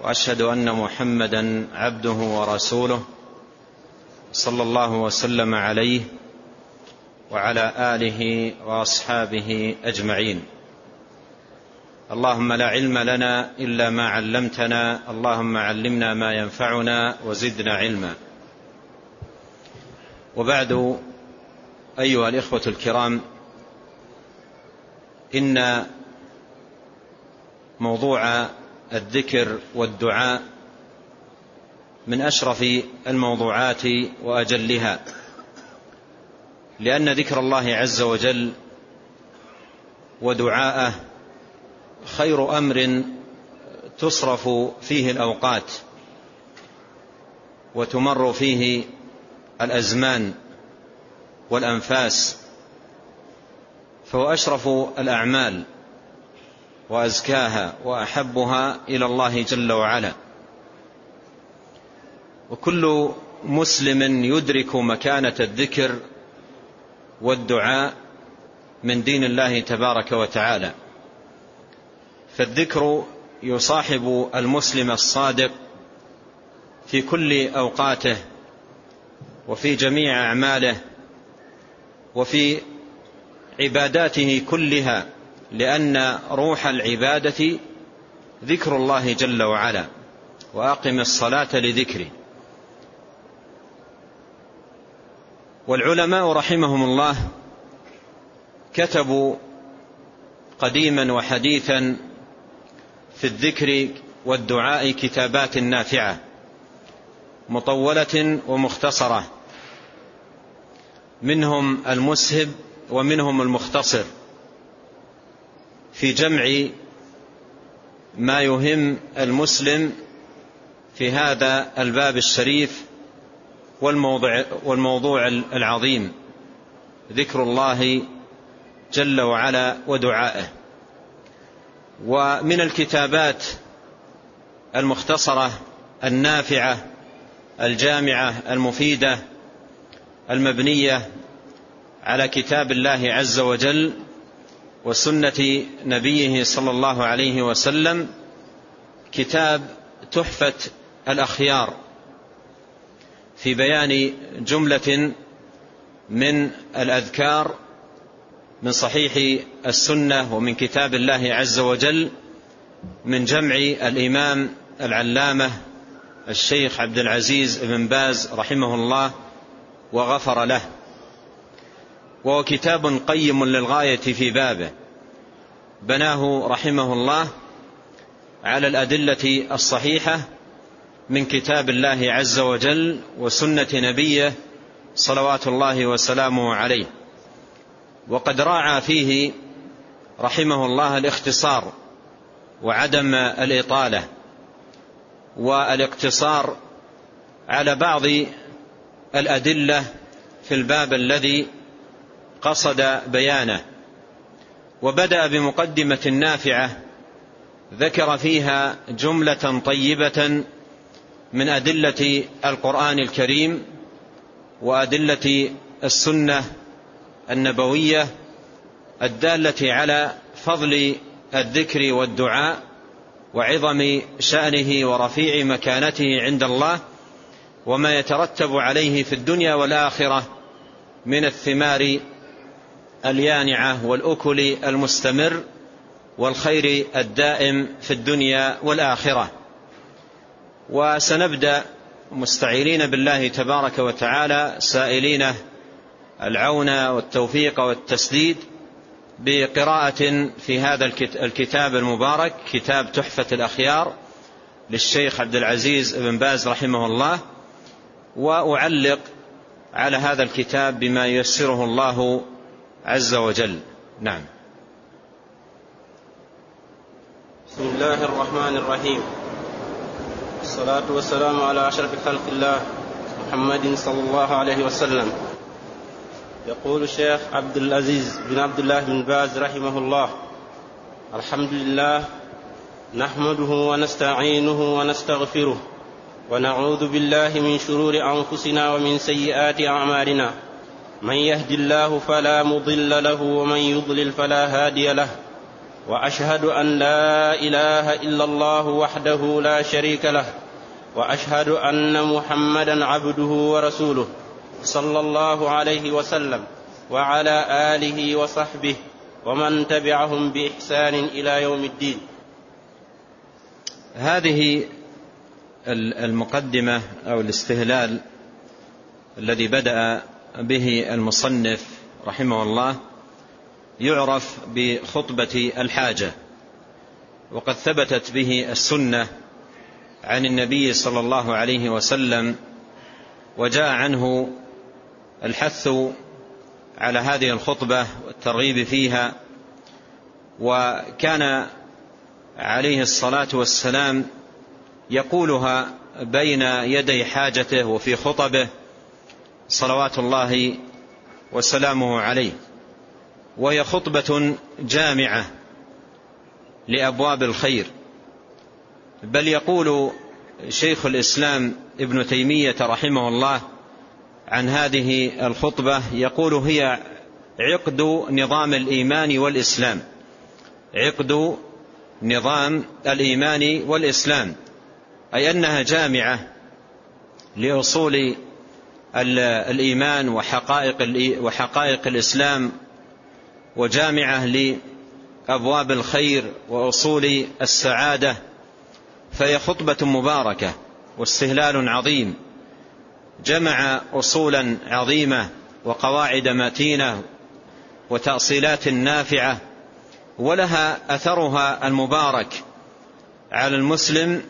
وأشهد أن محمدا عبده ورسوله صلى الله وسلم عليه وعلى آله وأصحابه أجمعين. اللهم لا علم لنا إلا ما علمتنا اللهم علمنا ما ينفعنا وزدنا علما. وبعد أيها الإخوة الكرام إن موضوع الذكر والدعاء من أشرف الموضوعات وأجلها لأن ذكر الله عز وجل ودعاءه خير أمر تصرف فيه الأوقات وتمر فيه الأزمان والأنفاس فهو أشرف الأعمال. وأزكاها وأحبها إلى الله جل وعلا. وكل مسلم يدرك مكانة الذكر والدعاء من دين الله تبارك وتعالى. فالذكر يصاحب المسلم الصادق في كل أوقاته وفي جميع أعماله وفي عباداته كلها. لأن روح العبادة ذكر الله جل وعلا وأقم الصلاة لذكري والعلماء رحمهم الله كتبوا قديما وحديثا في الذكر والدعاء كتابات نافعة مطولة ومختصرة. منهم المسهب ومنهم المختصر. في جمع ما يهم المسلم في هذا الباب الشريف والموضوع, والموضوع العظيم. ذكر الله جل وعلا ودعائه. ومن الكتابات المختصرة النافعة الجامعة المفيدة المبنية على كتاب الله عز وجل وسنة نبيه صلى الله عليه وسلم كتاب تحفة الأخيار في بيان جملة من الأذكار من صحيح السنة ومن كتاب الله عز وجل من جمع الإمام العلامة الشيخ عبد العزيز بن باز رحمه الله وغفر له. وهو كتاب قيم للغاية في بابه. بناه رحمه الله على الأدلة الصحيحة من كتاب الله عز وجل وسنة نبيه صلوات الله وسلامه عليه. وقد راعى فيه رحمه الله الاختصار وعدم الإطالة والاقتصار على بعض الأدلة في الباب الذي قصد بيانه وبدأ بمقدمة نافعة ذكر فيها جملة طيبة من أدلة القرآن الكريم وأدلة السنة النبوية الدالة على فضل الذكر والدعاء وعظم شأنه ورفيع مكانته عند الله وما يترتب عليه في الدنيا والآخرة من الثمار اليانعة والأكل المستمر والخير الدائم في الدنيا والآخرة. وسنبدأ مستعينين بالله تبارك وتعالى سائلين العون والتوفيق والتسديد بقراءة في هذا الكتاب المبارك كتاب تحفة الأخيار للشيخ عبد العزيز بن باز رحمه الله. وأعلق على هذا الكتاب بما ييسره الله عز وجل. نعم. بسم الله الرحمن الرحيم. والصلاة والسلام على أشرف خلق الله محمد صلى الله عليه وسلم. يقول الشيخ عبد العزيز بن عبد الله بن باز رحمه الله الحمد لله نحمده ونستعينه ونستغفره ونعوذ بالله من شرور أنفسنا ومن سيئات أعمالنا. من يهد الله فلا مضل له ومن يضلل فلا هادي له. وأشهد أن لا إله إلا الله وحده لا شريك له. وأشهد أن محمدا عبده ورسوله صلى الله عليه وسلم وعلى آله وصحبه ومن تبعهم بإحسان إلى يوم الدين. هذه المقدمة أو الاستهلال الذي بدأ به المصنف رحمه الله يعرف بخطبة الحاجة وقد ثبتت به السنة عن النبي صلى الله عليه وسلم وجاء عنه الحث على هذه الخطبة والترغيب فيها وكان عليه الصلاة والسلام يقولها بين يدي حاجته وفي خطبه صلوات الله وسلامه عليه. وهي خطبة جامعة لأبواب الخير. بل يقول شيخ الإسلام ابن تيمية رحمه الله عن هذه الخطبة يقول هي عقد نظام الإيمان والإسلام. عقد نظام الإيمان والإسلام أي أنها جامعة لأصول الإيمان وحقائق وحقائق الإسلام وجامعة لأبواب الخير وأصول السعادة فهي خطبة مباركة واستهلال عظيم. جمع اصولا عظيمة وقواعد متينة وتأصيلات نافعة ولها أثرها المبارك على المسلم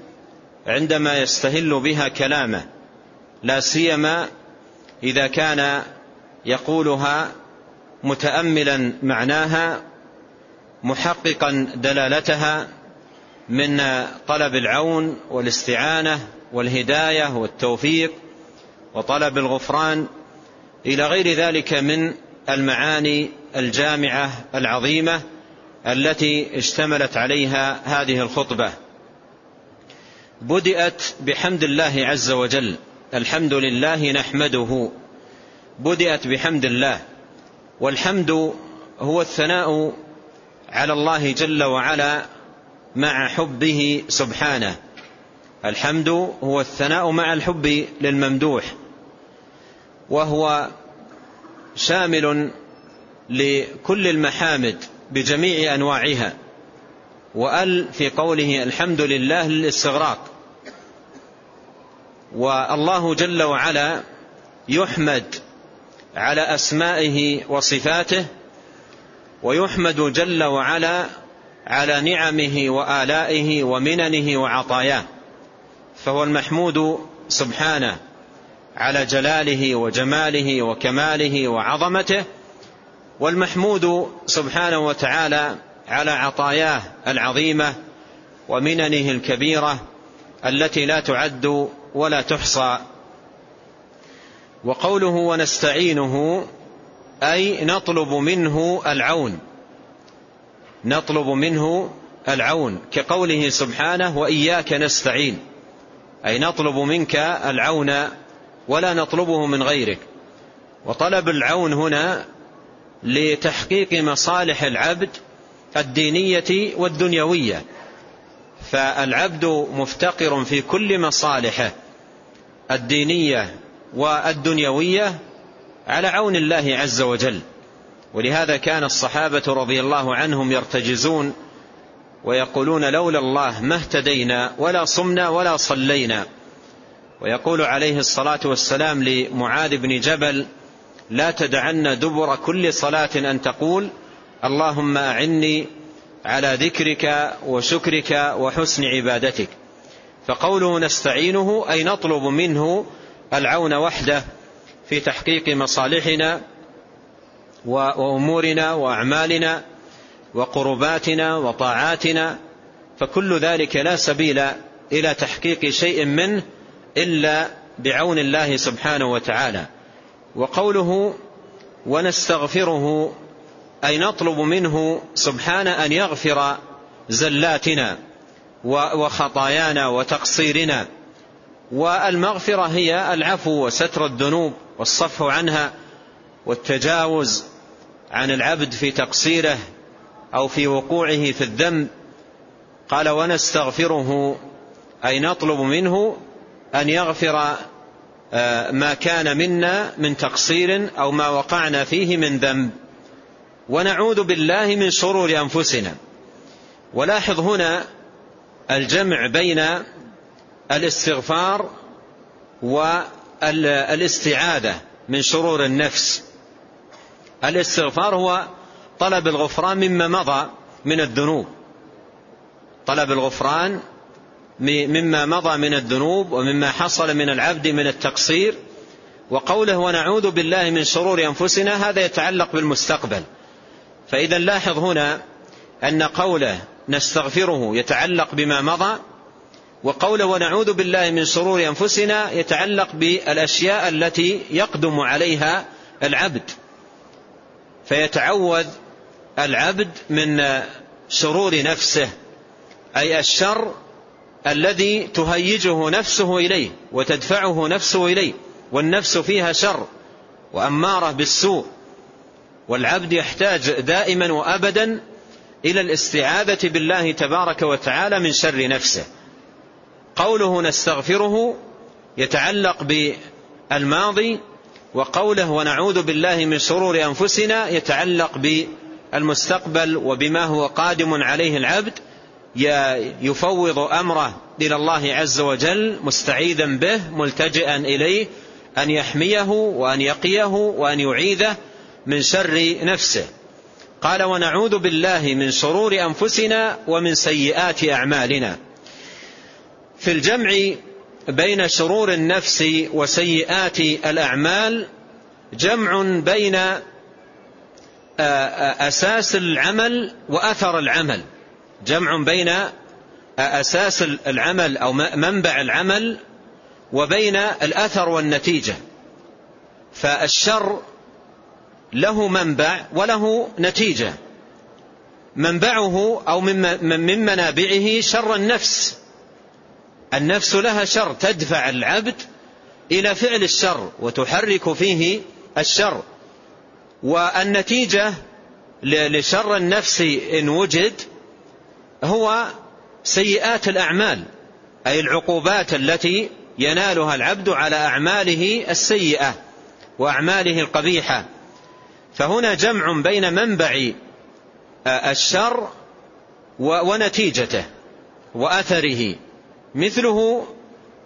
عندما يستهل بها كلامه لا سيما إذا كان يقولها متأملا معناها محققا دلالتها من طلب العون والاستعانة والهداية والتوفيق وطلب الغفران إلى غير ذلك من المعاني الجامعة العظيمة التي اشتملت عليها هذه الخطبة. بدأت بحمد الله عز وجل. الحمد لله نحمده. بدأت بحمد الله. والحمد هو الثناء على الله جل وعلا مع حبه سبحانه. الحمد هو الثناء مع الحب للممدوح. وهو شامل لكل المحامد بجميع أنواعها. وأل في قوله الحمد لله للاستغراق. والله جل وعلا يحمد على أسمائه وصفاته ويحمد جل وعلا على نعمه وآلائه ومننه وعطاياه فهو المحمود سبحانه على جلاله وجماله وكماله وعظمته والمحمود سبحانه وتعالى على عطاياه العظيمة ومننه الكبيرة التي لا تعد ولا تحصى. وقوله ونستعينه أي نطلب منه العون. نطلب منه العون كقوله سبحانه وإياك نستعين. أي نطلب منك العون ولا نطلبه من غيرك. وطلب العون هنا لتحقيق مصالح العبد الدينية والدنيوية. فالعبد مفتقر في كل مصالحه. الدينية والدنيوية على عون الله عز وجل. ولهذا كان الصحابة رضي الله عنهم يرتجزون ويقولون لولا الله ما اهتدينا ولا صمنا ولا صلينا. ويقول عليه الصلاة والسلام لمعاذ بن جبل لا تدعن دبر كل صلاة أن تقول اللهم أعني على ذكرك وشكرك وحسن عبادتك. فقوله نستعينه أي نطلب منه العون وحده في تحقيق مصالحنا وأمورنا وأعمالنا وقرباتنا وطاعاتنا فكل ذلك لا سبيل إلى تحقيق شيء منه إلا بعون الله سبحانه وتعالى. وقوله ونستغفره أي نطلب منه سبحانه أن يغفر زلاتنا. وخطايانا وتقصيرنا. والمغفرة هي العفو وستر الذنوب والصفح عنها والتجاوز عن العبد في تقصيره أو في وقوعه في الذنب. قال ونستغفره أي نطلب منه أن يغفر آه، ما كان منا من تقصير أو ما وقعنا فيه من ذنب. ونعوذ بالله من شرور أنفسنا. ولاحظ هنا الجمع بين الاستغفار والاستعاذة من شرور النفس. الاستغفار هو طلب الغفران مما مضى من الذنوب. طلب الغفران مما مضى من الذنوب ومما حصل من العبد من التقصير. وقوله ونعوذ بالله من شرور أنفسنا هذا يتعلق بالمستقبل. فإذا لاحظ هنا أن قوله نستغفره يتعلق بما مضى وقوله ونعوذ بالله من شرور أنفسنا يتعلق بالأشياء التي يقدم عليها العبد. فيتعوذ العبد من شرور نفسه أي الشر الذي تهيجه نفسه إليه وتدفعه نفسه إليه والنفس فيها شر وأمارة بالسوء. والعبد يحتاج دائما وأبدا إلى الاستعاذة بالله تبارك وتعالى من شر نفسه. قوله نستغفره يتعلق بالماضي وقوله ونعوذ بالله من شرور أنفسنا يتعلق بالمستقبل وبما هو قادم عليه العبد. يفوض أمره إلى الله عز وجل مستعيذا به ملتجئا إليه أن يحميه وأن يقيه وأن يعيذه من شر نفسه. قال ونعوذ بالله من شرور أنفسنا ومن سيئات أعمالنا. في الجمع بين شرور النفس وسيئات الأعمال جمع بين أساس العمل وأثر العمل. جمع بين أساس العمل أو منبع العمل وبين الأثر والنتيجة. فالشر له منبع وله نتيجة. منبعه أو من منابعه شر النفس. النفس لها شر تدفع العبد إلى فعل الشر وتحرك فيه الشر. والنتيجة لشر النفس إن وجد هو سيئات الأعمال أي العقوبات التي ينالها العبد على أعماله السيئة وأعماله القبيحة. فهنا جمع بين منبع الشر ونتيجته وأثره. مثله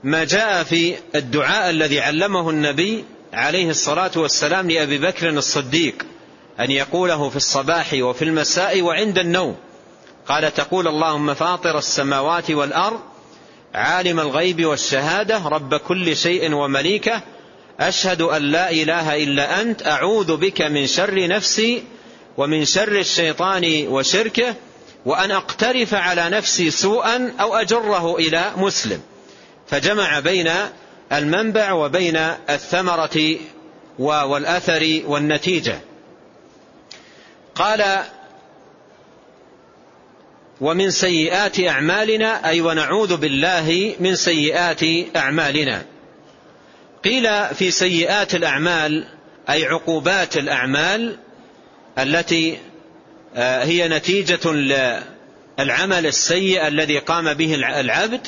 ما جاء في الدعاء الذي علمه النبي عليه الصلاة والسلام لأبي بكر الصديق أن يقوله في الصباح وفي المساء وعند النوم. قال تقول اللهم فاطر السماوات والأرض عالم الغيب والشهادة رب كل شيء ومليكه أشهد أن لا إله إلا أنت أعوذ بك من شر نفسي ومن شر الشيطان وشركه وأن أقترف على نفسي سوءا أو أجره إلى مسلم. فجمع بين المنبع وبين الثمرة والأثر والنتيجة. قال ومن سيئات أعمالنا أي ونعوذ بالله من سيئات أعمالنا. قيل في سيئات الأعمال أي عقوبات الأعمال التي آه، هي نتيجة للعمل السيء الذي قام به العبد.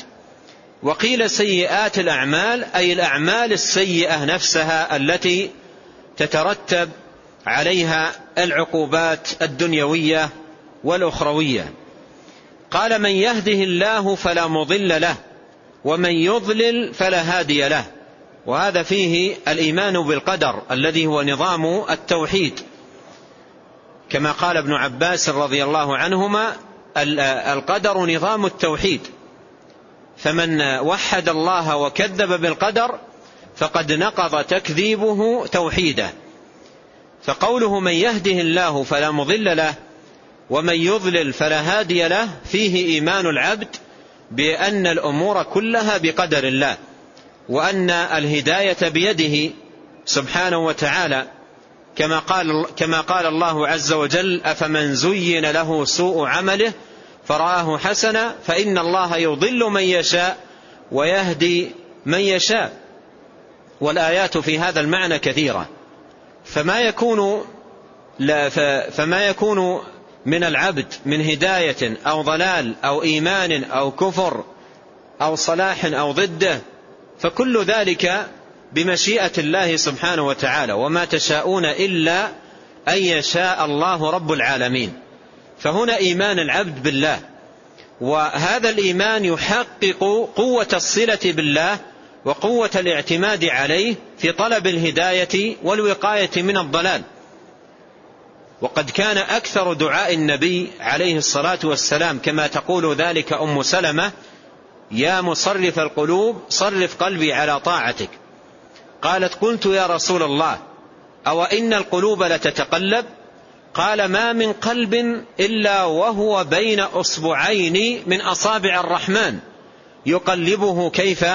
وقيل سيئات الأعمال أي الأعمال السيئة نفسها التي تترتب عليها العقوبات الدنيوية والأخروية. قال من يهده الله فلا مضل له ومن يضلل فلا هادي له. وهذا فيه الإيمان بالقدر الذي هو نظام التوحيد. كما قال ابن عباس رضي الله عنهما القدر نظام التوحيد. فمن وحد الله وكذب بالقدر فقد نقض تكذيبه توحيده. فقوله من يهده الله فلا مضل له ومن يضلل فلا هادي له فيه إيمان العبد بأن الأمور كلها بقدر الله. وأن الهداية بيده سبحانه وتعالى كما قال, كما قال الله عز وجل أفمن زين له سوء عمله فرآه حسنا فإن الله يضل من يشاء ويهدي من يشاء. والآيات في هذا المعنى كثيرة. فما يكون لا فما يكون من العبد من هداية أو ضلال أو إيمان أو كفر أو صلاح أو ضده فكل ذلك بمشيئة الله سبحانه وتعالى وما تشاءون إلا أن يشاء الله رب العالمين. فهنا إيمان العبد بالله وهذا الإيمان يحقق قوة الصلة بالله وقوة الاعتماد عليه في طلب الهداية والوقاية من الضلال. وقد كان أكثر دعاء النبي عليه الصلاة والسلام كما تقول ذلك أم سلمة يا مصرف القلوب صرف قلبي على طاعتك. قالت قلت يا رسول الله أو إن القلوب لتتقلب؟ قال ما من قلب إلا وهو بين أصبعين من أصابع الرحمن. يقلبه كيف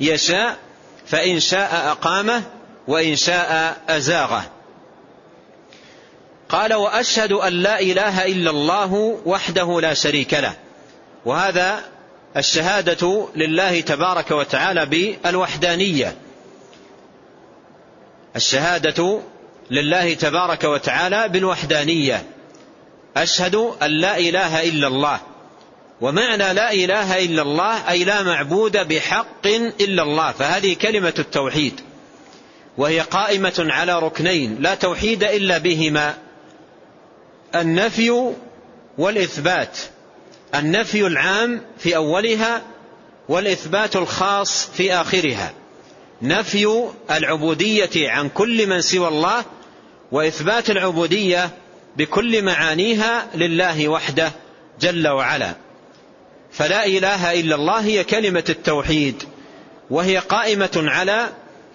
يشاء فإن شاء أقامه وإن شاء أزاغه. قال وأشهد أن لا إله إلا الله وحده لا شريك له. وهذا الشهادة لله تبارك وتعالى بالوحدانية. الشهادة لله تبارك وتعالى بالوحدانية. أشهد أن لا إله إلا الله. ومعنى لا إله إلا الله أي لا معبود بحق إلا الله فهذه كلمة التوحيد. وهي قائمة على ركنين لا توحيد إلا بهما النفي والإثبات. النفي العام في أولها والإثبات الخاص في آخرها. نفي العبودية عن كل من سوى الله وإثبات العبودية بكل معانيها لله وحده جل وعلا. فلا إله إلا الله هي كلمة التوحيد وهي قائمة على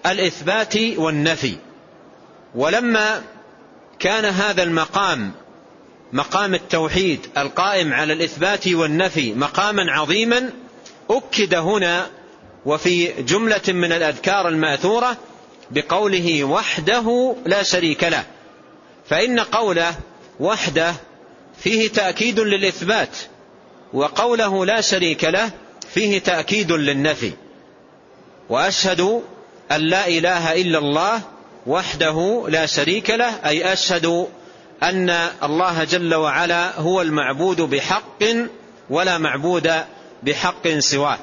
الإثبات والنفي. ولما كان هذا المقام مقام التوحيد القائم على الإثبات والنفي مقاما عظيما أكد هنا وفي جملة من الأذكار المأثورة بقوله وحده لا شريك له. فإن قوله وحده فيه تأكيد للإثبات وقوله لا شريك له فيه تأكيد للنفي. وأشهد أن لا إله إلا الله وحده لا شريك له أي أشهد أن الله جل وعلا هو المعبود بحق ولا معبود بحق سواه.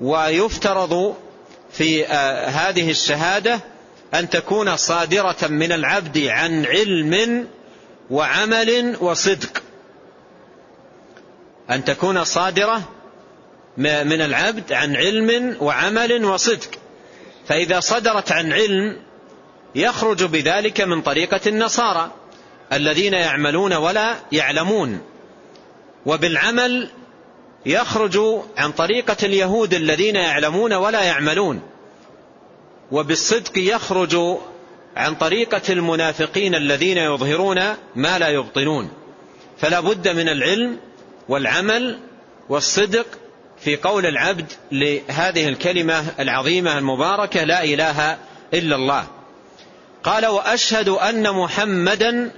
ويفترض في آه، هذه الشهادة أن تكون صادرة من العبد عن علم وعمل وصدق. أن تكون صادرة من العبد عن علم وعمل وصدق. فإذا صدرت عن علم يخرج بذلك من طريقة النصارى. الذين يعملون ولا يعلمون. وبالعمل يخرج عن طريقة اليهود الذين يعلمون ولا يعملون. وبالصدق يخرج عن طريقة المنافقين الذين يظهرون ما لا يبطنون فلا بد من العلم والعمل والصدق في قول العبد لهذه الكلمة العظيمة المباركة لا إله إلا الله قال وأشهد أن محمدا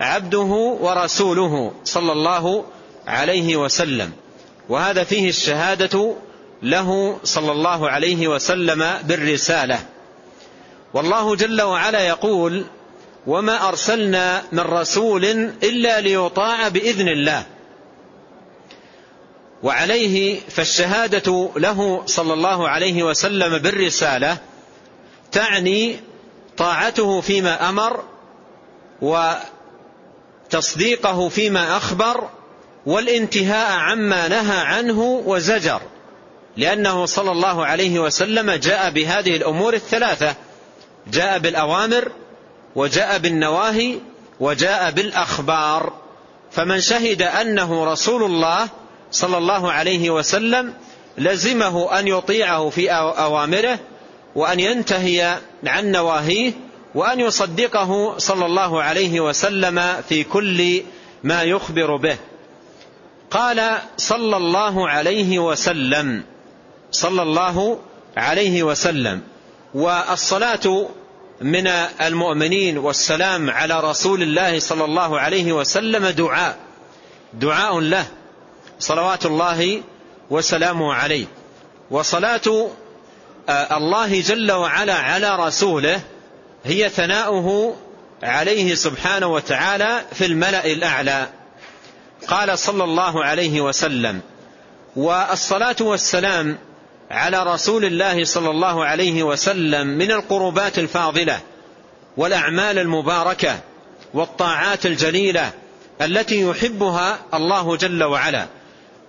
عبده ورسوله صلى الله عليه وسلم. وهذا فيه الشهادة له صلى الله عليه وسلم بالرسالة. والله جل وعلا يقول وما أرسلنا من رسول إلا ليطاع بإذن الله وعليه فالشهادة له صلى الله عليه وسلم بالرسالة تعني طاعته فيما أمر وتصديقه فيما أخبر والانتهاء عما نهى عنه وزجر لأنه صلى الله عليه وسلم جاء بهذه الأمور الثلاثة جاء بالأوامر وجاء بالنواهي وجاء بالأخبار. فمن شهد أنه رسول الله صلى الله عليه وسلم لزمه أن يطيعه في أوامره وأن ينتهي عن نواهيه وأن يصدقه صلى الله عليه وسلم في كل ما يخبر به. قال صلى الله عليه وسلم صلى الله عليه وسلم. والصلاة من المؤمنين والسلام على رسول الله صلى الله عليه وسلم دعاء دعاء له صلوات الله وسلامه عليه. وصلاة الله جل وعلا على رسوله هي ثناؤه عليه سبحانه وتعالى في الملأ الأعلى. قال صلى الله عليه وسلم والصلاة والسلام على رسول الله صلى الله عليه وسلم من القربات الفاضلة والأعمال المباركة والطاعات الجليلة التي يحبها الله جل وعلا.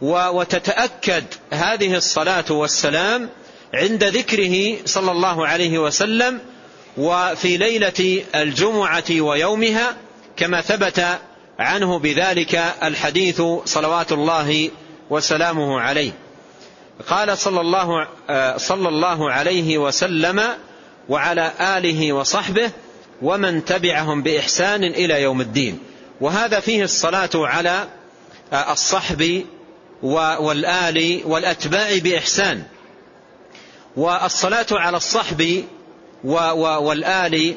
وتتأكد هذه الصلاة والسلام عند ذكره صلى الله عليه وسلم وفي ليلة الجمعة ويومها كما ثبت عنه بذلك الحديث صلوات الله وسلامه عليه. قال صلى الله, صلى الله عليه وسلم وعلى آله وصحبه ومن تبعهم بإحسان إلى يوم الدين. وهذا فيه الصلاة على الصحب والآل والأتباع بإحسان. والصلاة على الصحب والآل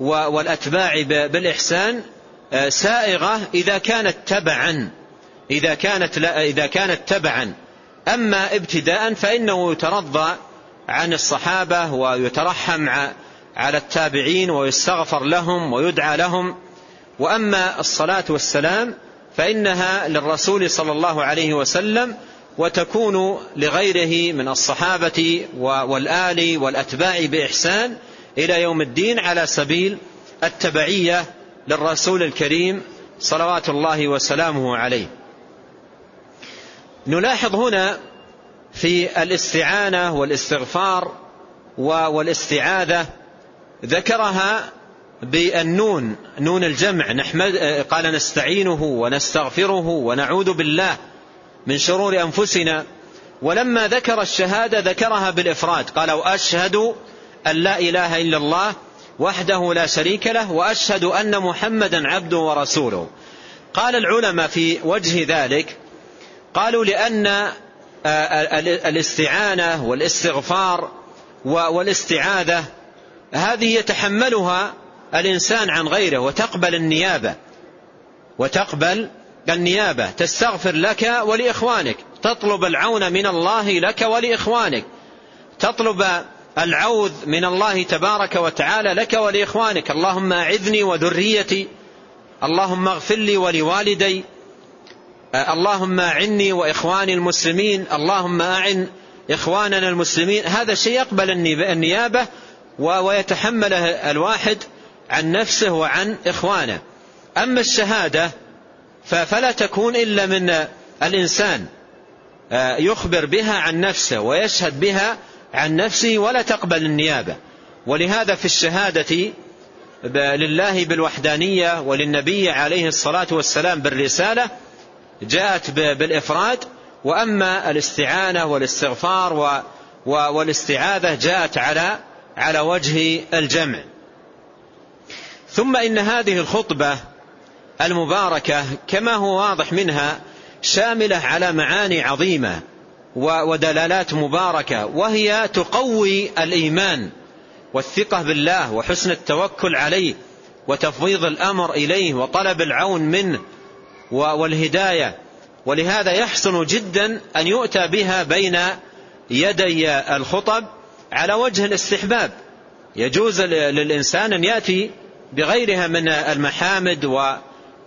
والأتباع بالإحسان سائغة إذا كانت تبعا. إذا كانت, لا إذا كانت تبعا. أما ابتداء فإنه يترضى عن الصحابة ويترحم على التابعين ويستغفر لهم ويدعى لهم. وأما الصلاة والسلام فإنها للرسول صلى الله عليه وسلم وتكون لغيره من الصحابة والآل والأتباع بإحسان إلى يوم الدين على سبيل التبعية للرسول الكريم صلوات الله وسلامه عليه. نلاحظ هنا في الاستعانة والاستغفار والاستعاذة ذكرها بالنون نون الجمع نحمد قال نستعينه ونستغفره ونعوذ بالله. من شرور أنفسنا ولما ذكر الشهادة ذكرها بالإفراد. قال وأشهد أن لا إله إلا الله وحده لا شريك له وأشهد أن محمدا عبده ورسوله. قال العلماء في وجه ذلك قالوا لأن الاستعانة والاستغفار والاستعاذة هذه يتحملها الإنسان عن غيره وتقبل النيابة وتقبل النيابة تستغفر لك ولإخوانك تطلب العون من الله لك ولإخوانك تطلب العوذ من الله تبارك وتعالى لك ولإخوانك. اللهم أعذني وذريتي اللهم اغفر لي ولوالدي اللهم أعني وإخواني المسلمين اللهم أعن إخواننا المسلمين. هذا الشيء يقبل النيابة ويتحمله الواحد عن نفسه وعن إخوانه. أما الشهادة فلا تكون إلا من الإنسان يخبر بها عن نفسه ويشهد بها عن نفسه ولا تقبل النيابة. ولهذا في الشهادة لله بالوحدانية وللنبي عليه الصلاة والسلام بالرسالة جاءت بالإفراد وأما الاستعانة والاستغفار والاستعاذة جاءت على على وجه الجمع. ثم إن هذه الخطبة المباركة كما هو واضح منها شاملة على معاني عظيمة ودلالات مباركة وهي تقوي الإيمان والثقة بالله وحسن التوكل عليه وتفويض الأمر إليه وطلب العون منه والهداية. ولهذا يحسن جدا أن يؤتى بها بين يدي الخطب على وجه الاستحباب. يجوز للإنسان أن يأتي بغيرها من المحامد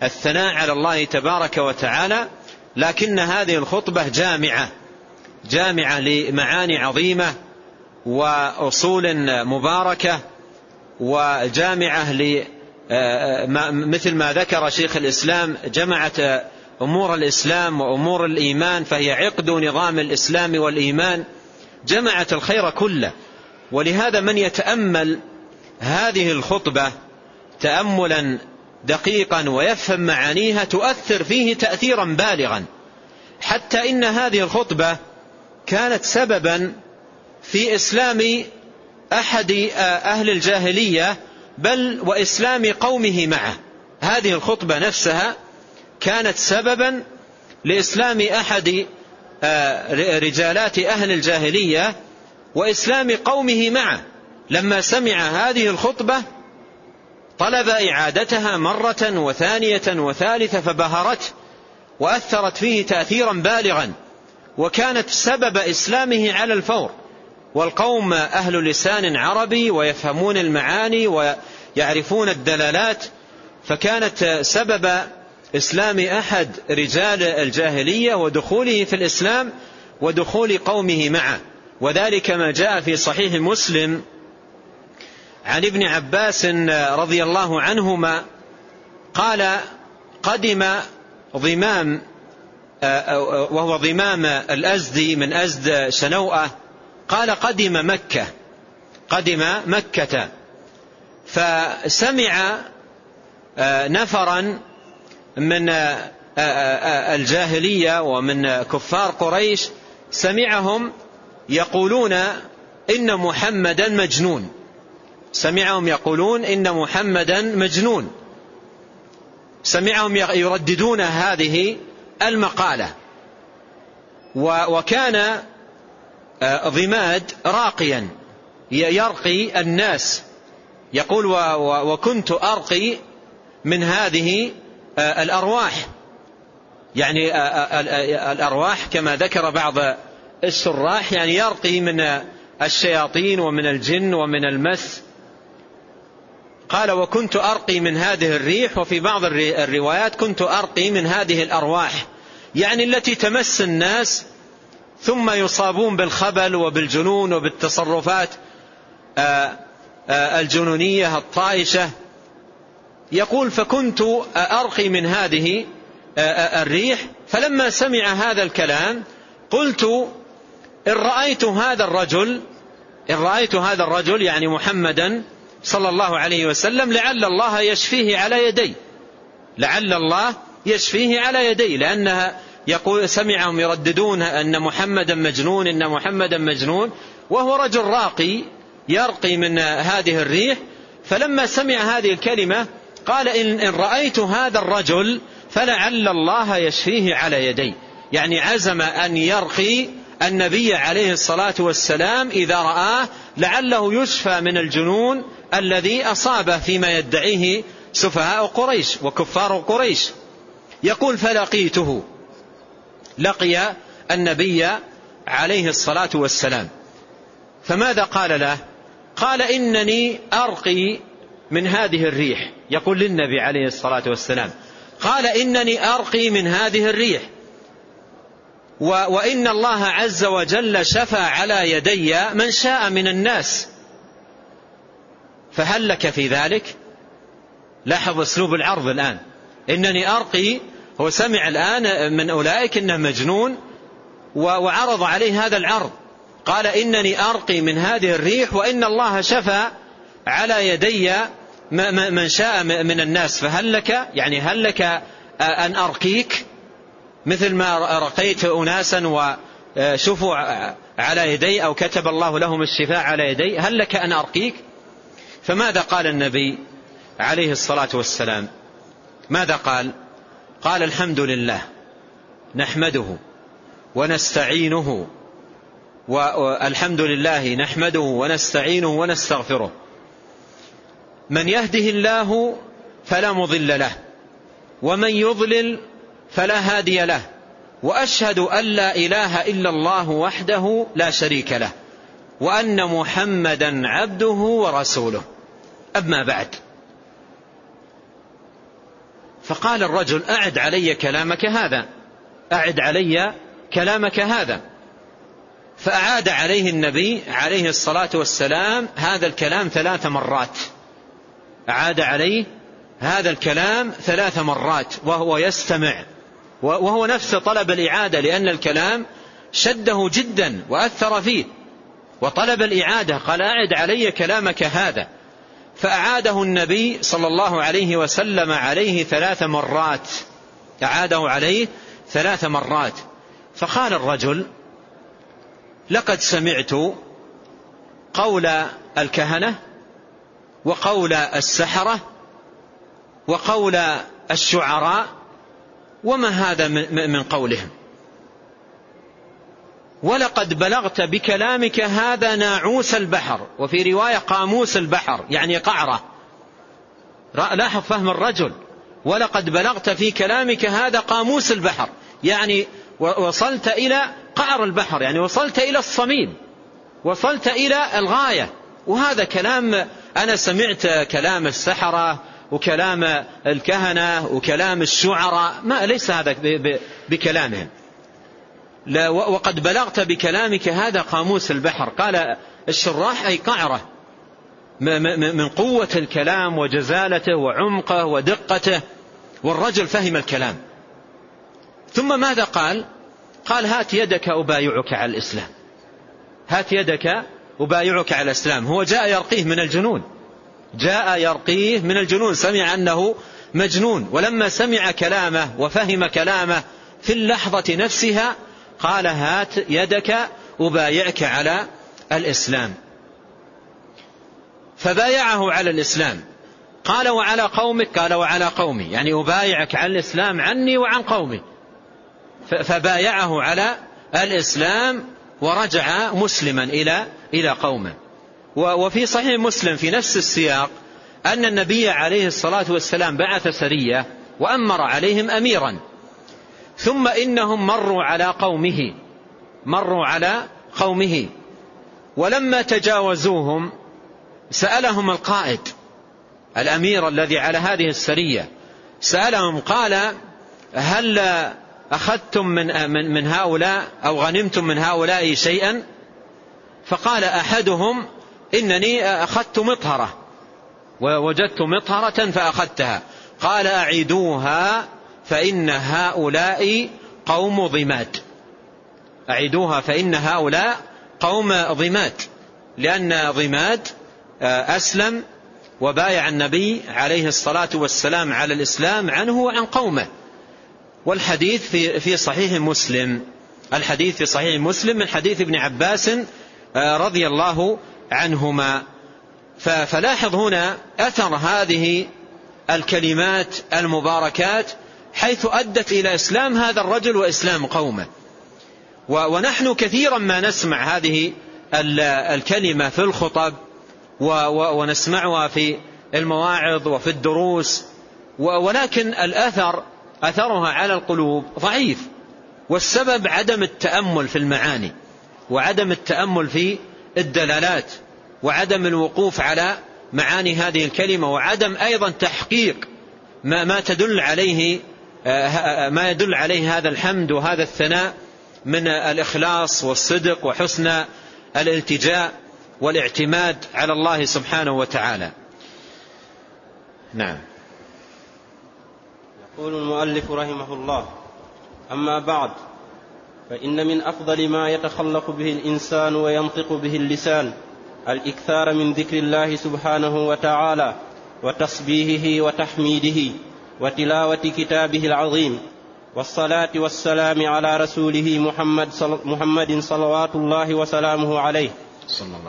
والثناء على الله تبارك وتعالى لكن هذه الخطبة جامعة جامعة لمعاني عظيمة وأصول مباركة وجامعة مثل ما ذكر شيخ الإسلام جمعت أمور الإسلام وأمور الإيمان فهي عقد نظام الإسلام والإيمان. جمعت الخير كله. ولهذا من يتأمل هذه الخطبة تأملا دقيقا ويفهم معانيها تؤثر فيه تأثيرا بالغا. حتى إن هذه الخطبة كانت سببا في إسلام أحد أهل الجاهلية بل وإسلام قومه معه. هذه الخطبة نفسها كانت سببا لإسلام أحد آه، رجالات أهل الجاهلية وإسلام قومه معه. لما سمع هذه الخطبة طلب إعادتها مرة وثانية وثالثة فبهرته وأثرت فيه تأثيرا بالغا وكانت سبب إسلامه على الفور. والقوم أهل لسان عربي ويفهمون المعاني ويعرفون الدلالات فكانت سبب إسلام أحد رجال الجاهلية ودخوله في الإسلام ودخول قومه معه. وذلك ما جاء في صحيح مسلم عن ابن عباس رضي الله عنهما قال قدم ضمام وهو ضمام الأزدي من أزد شنوءة قال قدم مكة قدم مكة. فسمع نفرا من الجاهلية ومن كفار قريش سمعهم يقولون إن محمدا مجنون. سمعهم يقولون إن محمدا مجنون. سمعهم يرددون هذه المقالة. وكان ضماد راقيا يرقي الناس. يقول وكنت أرقي من هذه الأرواح. يعني الأرواح كما ذكر بعض السراح يعني يرقي من الشياطين ومن الجن ومن المس. قال وكنت أرقي من هذه الريح وفي بعض الروايات كنت أرقي من هذه الأرواح يعني التي تمس الناس ثم يصابون بالخبل وبالجنون وبالتصرفات الجنونية الطائشة. يقول فكنت أرقي من هذه الريح فلما سمع هذا الكلام قلت إن رأيت هذا الرجل إن رأيت هذا الرجل يعني محمدا صلى الله عليه وسلم لعل الله يشفيه على يدي. لعل الله يشفيه على يدي لأنها يقول سمعهم يرددون أن محمدا مجنون إن محمدا مجنون وهو رجل راقي يرقي من هذه الريح. فلما سمع هذه الكلمة قال إن, إن رأيت هذا الرجل فلعل الله يشفيه على يدي. يعني عزم أن يرقي النبي عليه الصلاة والسلام إذا رآه لعله يشفى من الجنون الذي أصابه فيما يدعيه سفهاء قريش وكفار قريش. يقول فلقيته. لقي النبي عليه الصلاة والسلام. فماذا قال له؟ قال إنني أرقي من هذه الريح. يقول للنبي عليه الصلاة والسلام. قال إنني أرقي من هذه الريح. وإن الله عز وجل شفى على يدي من شاء من الناس. فهل لك في ذلك؟ لاحظ أسلوب العرض الآن. إنني أرقي هو سمع الآن من أولئك إنه مجنون وعرض عليه هذا العرض. قال إنني أرقي من هذه الريح وإن الله شفى على يدي من شاء من الناس. فهل لك؟ يعني هل لك أن أرقيك؟ مثل ما رقيت أناسا وشفوا على يدي أو كتب الله لهم الشفاء على يدي. هل لك أن أرقيك؟ فماذا قال النبي عليه الصلاة والسلام؟ ماذا قال؟ قال الحمد لله نحمده ونستعينه والحمد لله نحمده ونستعينه ونستغفره. من يهده الله فلا مضل له ومن يضلل فلا هادي له وأشهد أن لا إله إلا الله وحده لا شريك له وأن محمدا عبده ورسوله. أما بعد. فقال الرجل أعد علي كلامك هذا. أعد علي كلامك هذا. فأعاد عليه النبي عليه الصلاة والسلام هذا الكلام ثلاث مرات. أعاد عليه هذا الكلام ثلاث مرات وهو يستمع. وهو نفس طلب الإعادة لأن الكلام شده جدا وأثر فيه. وطلب الإعادة قال أعد علي كلامك هذا. فأعاده النبي صلى الله عليه وسلم عليه ثلاث مرات. أعاده عليه ثلاث مرات. فقال الرجل لقد سمعت قول الكهنة وقول السحرة وقول الشعراء وما هذا من قولهم؟ ولقد بلغت بكلامك هذا ناعوس البحر. وفي رواية قاموس البحر يعني قعرة. لاحظ فهم الرجل. ولقد بلغت في كلامك هذا قاموس البحر. يعني وصلت إلى قعر البحر يعني وصلت إلى الصميم. وصلت إلى الغاية. وهذا كلام أنا سمعت كلام السحرة وكلام الكهنة وكلام الشعراء. ما ليس هذا بكلامهم. لا وقد بلغت بكلامك هذا قاموس البحر. قال الشراح أي قعرة من قوة الكلام وجزالته وعمقه ودقته والرجل فهم الكلام. ثم ماذا قال؟ قال هات يدك أبايعك على الإسلام. هات يدك أبايعك على الإسلام. هو جاء يرقيه من الجنون. جاء يرقيه من الجنون. سمع أنه مجنون. ولما سمع كلامه وفهم كلامه في اللحظة نفسها قال هات يدك أبايعك على الإسلام. فبايعه على الإسلام. قال وعلى قومك قال وعلى قومي. يعني أبايعك على الإسلام عني وعن قومي. فبايعه على الإسلام ورجع مسلما إلى إلى قومه. وفي صحيح مسلم في نفس السياق أن النبي عليه الصلاة والسلام بعث سرية وأمر عليهم أميرا. ثم إنهم مروا على قومه. مروا على قومه. ولما تجاوزوهم سألهم القائد الأمير الذي على هذه السرية سألهم قال هل أخذتم من, من, من هؤلاء أو غنمتم من هؤلاء شيئا؟ فقال أحدهم إنني أخذت مطهرة ووجدت مطهرة فأخذتها. قال أعيدوها فإن هؤلاء قوم ضماد أعيدوها فإن هؤلاء قوم ضماد لأن ضماد آه، أسلم وبايع النبي عليه الصلاة والسلام على الإسلام عنه وعن قومه. والحديث في في صحيح مسلم. الحديث في صحيح مسلم من حديث ابن عباس آه، رضي الله عنهما. فلاحظ هنا أثر هذه الكلمات المباركات حيث أدت إلى إسلام هذا الرجل وإسلام قومه. ونحن كثيرا ما نسمع هذه الكلمة في الخطب ونسمعها في المواعظ وفي الدروس ولكن الأثر أثرها على القلوب ضعيف والسبب عدم التأمل في المعاني وعدم التأمل في الدلالات وعدم الوقوف على معاني هذه الكلمة وعدم أيضا تحقيق ما, ما تدل عليه ما يدل عليه هذا الحمد وهذا الثناء من الإخلاص والصدق وحسن الالتجاء والاعتماد على الله سبحانه وتعالى. نعم. يقول المؤلف رحمه الله أما بعد فإن من أفضل ما يتخلق به الإنسان وينطق به اللسان الإكثار من ذكر الله سبحانه وتعالى وتصبيهه وتحميده. وتلاوة كتابه العظيم والصلاة والسلام على رسوله محمد, صل محمد صلوات الله وسلامه عليه.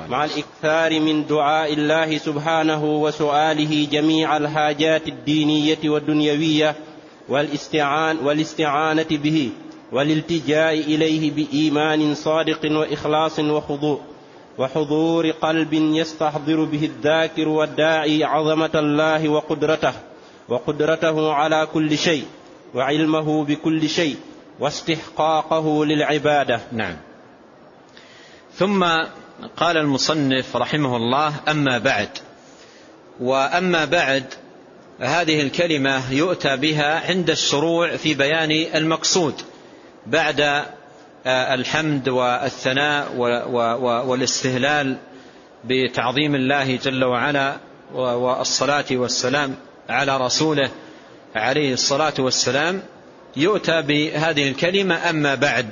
مع الإكثار من دعاء الله سبحانه وسؤاله جميع الحاجات الدينية والدنيوية والاستعان والاستعانة به والالتجاء إليه بإيمان صادق وإخلاص وخضوع وحضور قلب يستحضر به الذاكر والداعي عظمة الله وقدرته. وقدرته على كل شيء وعلمه بكل شيء واستحقاقه للعبادة. نعم. ثم قال المصنف رحمه الله أما بعد. وأما بعد هذه الكلمة يؤتى بها عند الشروع في بيان المقصود بعد آه، الحمد والثناء والاستهلال بتعظيم الله جل وعلا والصلاة والسلام. على رسوله عليه الصلاة والسلام يؤتى بهذه الكلمة أما بعد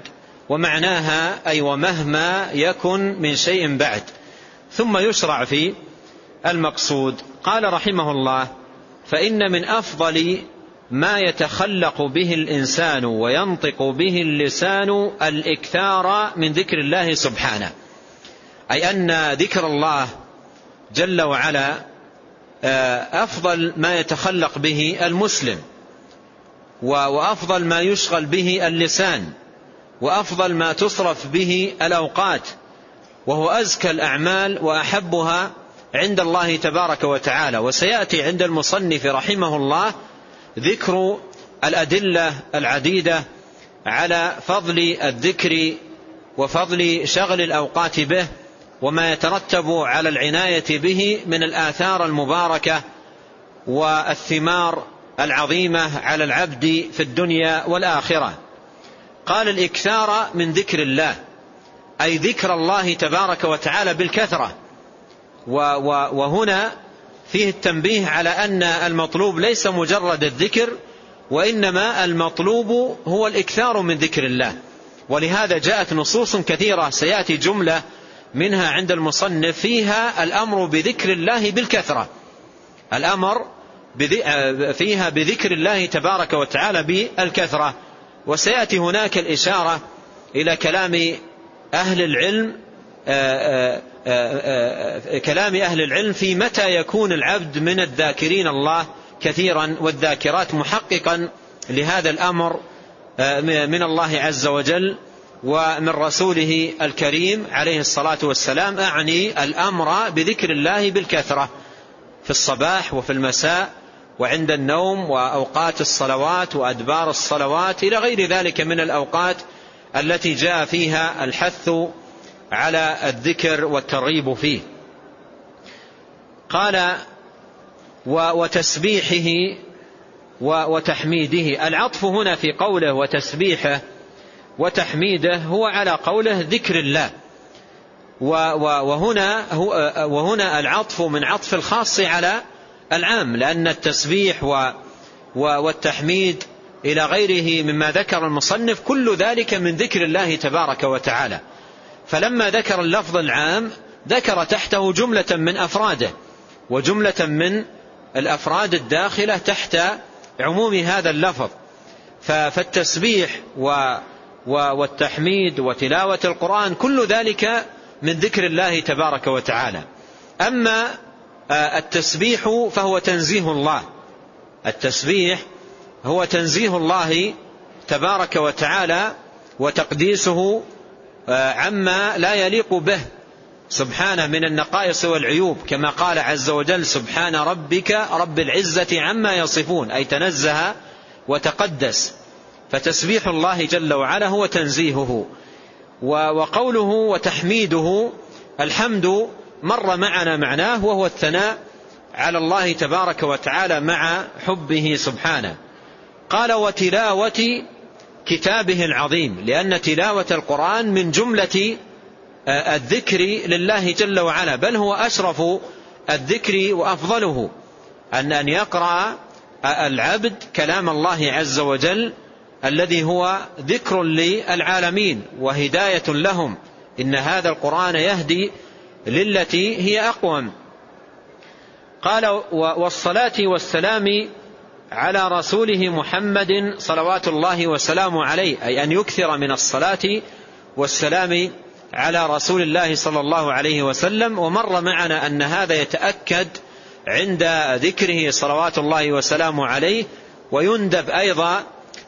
ومعناها أي ومهما يكن من شيء بعد. ثم يشرع في المقصود قال رحمه الله فإن من أفضل ما يتخلق به الإنسان وينطق به اللسان الإكثار من ذكر الله سبحانه أي أن ذكر الله جل وعلا أفضل ما يتخلق به المسلم وأفضل ما يشغل به اللسان وأفضل ما تصرف به الأوقات وهو أزكى الأعمال وأحبها عند الله تبارك وتعالى. وسيأتي عند المصنف رحمه الله ذكر الأدلة العديدة على فضل الذكر وفضل شغل الأوقات به وما يترتب على العناية به من الآثار المباركة والثمار العظيمة على العبد في الدنيا والآخرة. قال الإكثار من ذكر الله أي ذكر الله تبارك وتعالى بالكثرة. وهنا فيه التنبيه على أن المطلوب ليس مجرد الذكر وإنما المطلوب هو الإكثار من ذكر الله. ولهذا جاءت نصوص كثيرة سيأتي جملة منها عند المصنف فيها الأمر بذكر الله بالكثرة. الأمر فيها بذكر الله تبارك وتعالى بالكثرة. وسيأتي هناك الإشارة إلى كلام أهل العلم آآ آآ كلام أهل العلم في متى يكون العبد من الذاكرين الله كثيرا والذاكرات محققا لهذا الأمر من الله عز وجل. ومن رسوله الكريم عليه الصلاة والسلام أعني الأمر بذكر الله بالكثرة في الصباح وفي المساء وعند النوم وأوقات الصلوات وأدبار الصلوات إلى غير ذلك من الأوقات التي جاء فيها الحث على الذكر والترغيب فيه. قال وتسبيحه وتحميده. العطف هنا في قوله وتسبيحه وتحميده هو على قوله ذكر الله. وهنا وهنا العطف من عطف الخاص على العام لأن التسبيح والتحميد إلى غيره مما ذكر المصنف كل ذلك من ذكر الله تبارك وتعالى. فلما ذكر اللفظ العام ذكر تحته جملة من أفراده وجملة من الأفراد الداخلة تحت عموم هذا اللفظ. فالتسبيح والتحميد وتلاوة القرآن كل ذلك من ذكر الله تبارك وتعالى. أما التسبيح فهو تنزيه الله. التسبيح هو تنزيه الله تبارك وتعالى وتقديسه عما لا يليق به. سبحانه من النقائص والعيوب كما قال عز وجل سبحان ربك رب العزة عما يصفون. أي تنزه وتقدس. فتسبيح الله جل وعلا هو تنزيهه. وقوله وتحميده الحمد مر معنا معناه وهو الثناء على الله تبارك وتعالى مع حبه سبحانه. قال وتلاوة كتابه العظيم لأن تلاوة القرآن من جملة الذكر لله جل وعلا بل هو أشرف الذكر وأفضله. أن أن يقرأ العبد كلام الله عز وجل الذي هو ذكر للعالمين وهداية لهم. إن هذا القرآن يهدي للتي هي أقوم. قال والصلاة والسلام على رسوله محمد صلوات الله وسلامه عليه أي أن يكثر من الصلاة والسلام على رسول الله صلى الله عليه وسلم. ومر معنا أن هذا يتأكد عند ذكره صلوات الله وسلامه عليه. ويندب أيضا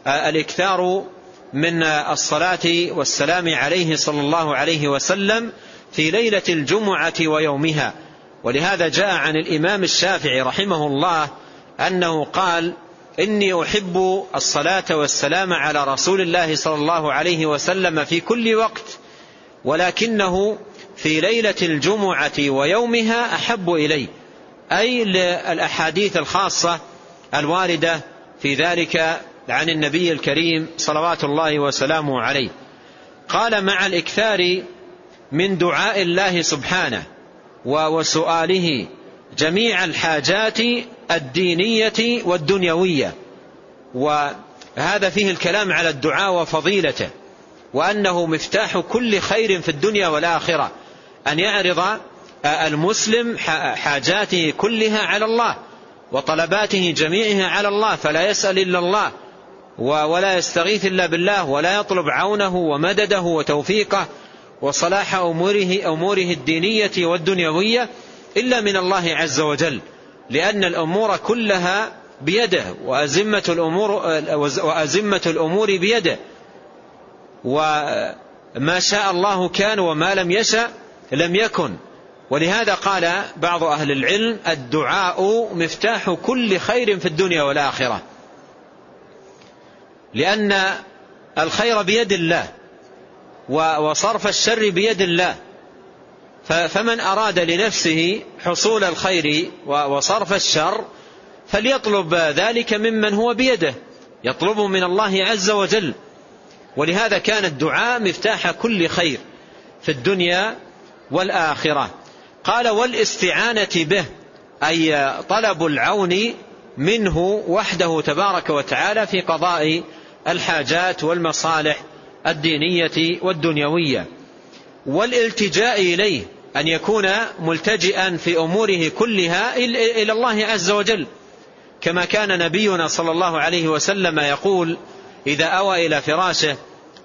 الإكثار من الصلاة والسلام عليه صلى الله عليه وسلم في ليلة الجمعة ويومها. ولهذا جاء عن الإمام الشافعي رحمه الله أنه قال إني أحب الصلاة والسلام على رسول الله صلى الله عليه وسلم في كل وقت ولكنه في ليلة الجمعة ويومها أحب إلي. أي للأحاديث الخاصة الواردة في ذلك عن النبي الكريم صلوات الله وسلامه عليه. قال مع الإكثار من دعاء الله سبحانه وسؤاله جميع الحاجات الدينية والدنيوية. وهذا فيه الكلام على الدعاء وفضيلته. وأنه مفتاح كل خير في الدنيا والآخرة. أن يعرض المسلم حاجاته كلها على الله وطلباته جميعها على الله فلا يسأل إلا الله. ولا يستغيث إلا بالله ولا يطلب عونه ومدده وتوفيقه وصلاح أموره, أموره الدينية والدنيوية إلا من الله عز وجل لأن الأمور كلها بيده وأزمة الأمور, وأزمة الأمور بيده. وما شاء الله كان وما لم يشأ لم يكن. ولهذا قال بعض أهل العلم الدعاء مفتاح كل خير في الدنيا والآخرة. لأن الخير بيد الله وصرف الشر بيد الله. فمن أراد لنفسه حصول الخير وصرف الشر فليطلب ذلك ممن هو بيده. يطلبه من الله عز وجل. ولهذا كان الدعاء مفتاح كل خير في الدنيا والآخرة. قال والإستعانة به أي طلب العون منه وحده تبارك وتعالى في قضاء الحاجات والمصالح الدينية والدنيوية. والالتجاء إليه أن يكون ملتجئا في أموره كلها إلى الله عز وجل. كما كان نبينا صلى الله عليه وسلم يقول إذا أوى إلى فراشه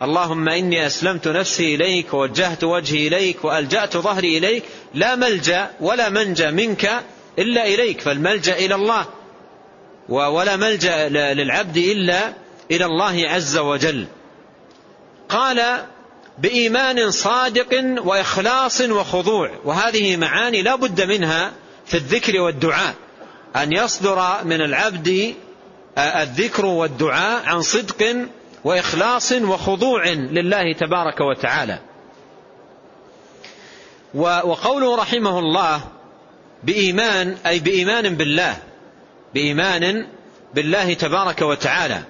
اللهم إني أسلمت نفسي إليك ووجهت وجهي إليك وألجأت ظهري إليك لا ملجأ ولا منجى منك إلا إليك فالملجأ إلى الله ولا ملجأ للعبد إلا إلى الله عز وجل. قال بإيمان صادق وإخلاص وخضوع. وهذه معاني لا بد منها في الذكر والدعاء. أن يصدر من العبد الذكر والدعاء عن صدق وإخلاص وخضوع لله تبارك وتعالى. وقوله رحمه الله بإيمان أي بإيمان بالله بإيمان بالله تبارك وتعالى.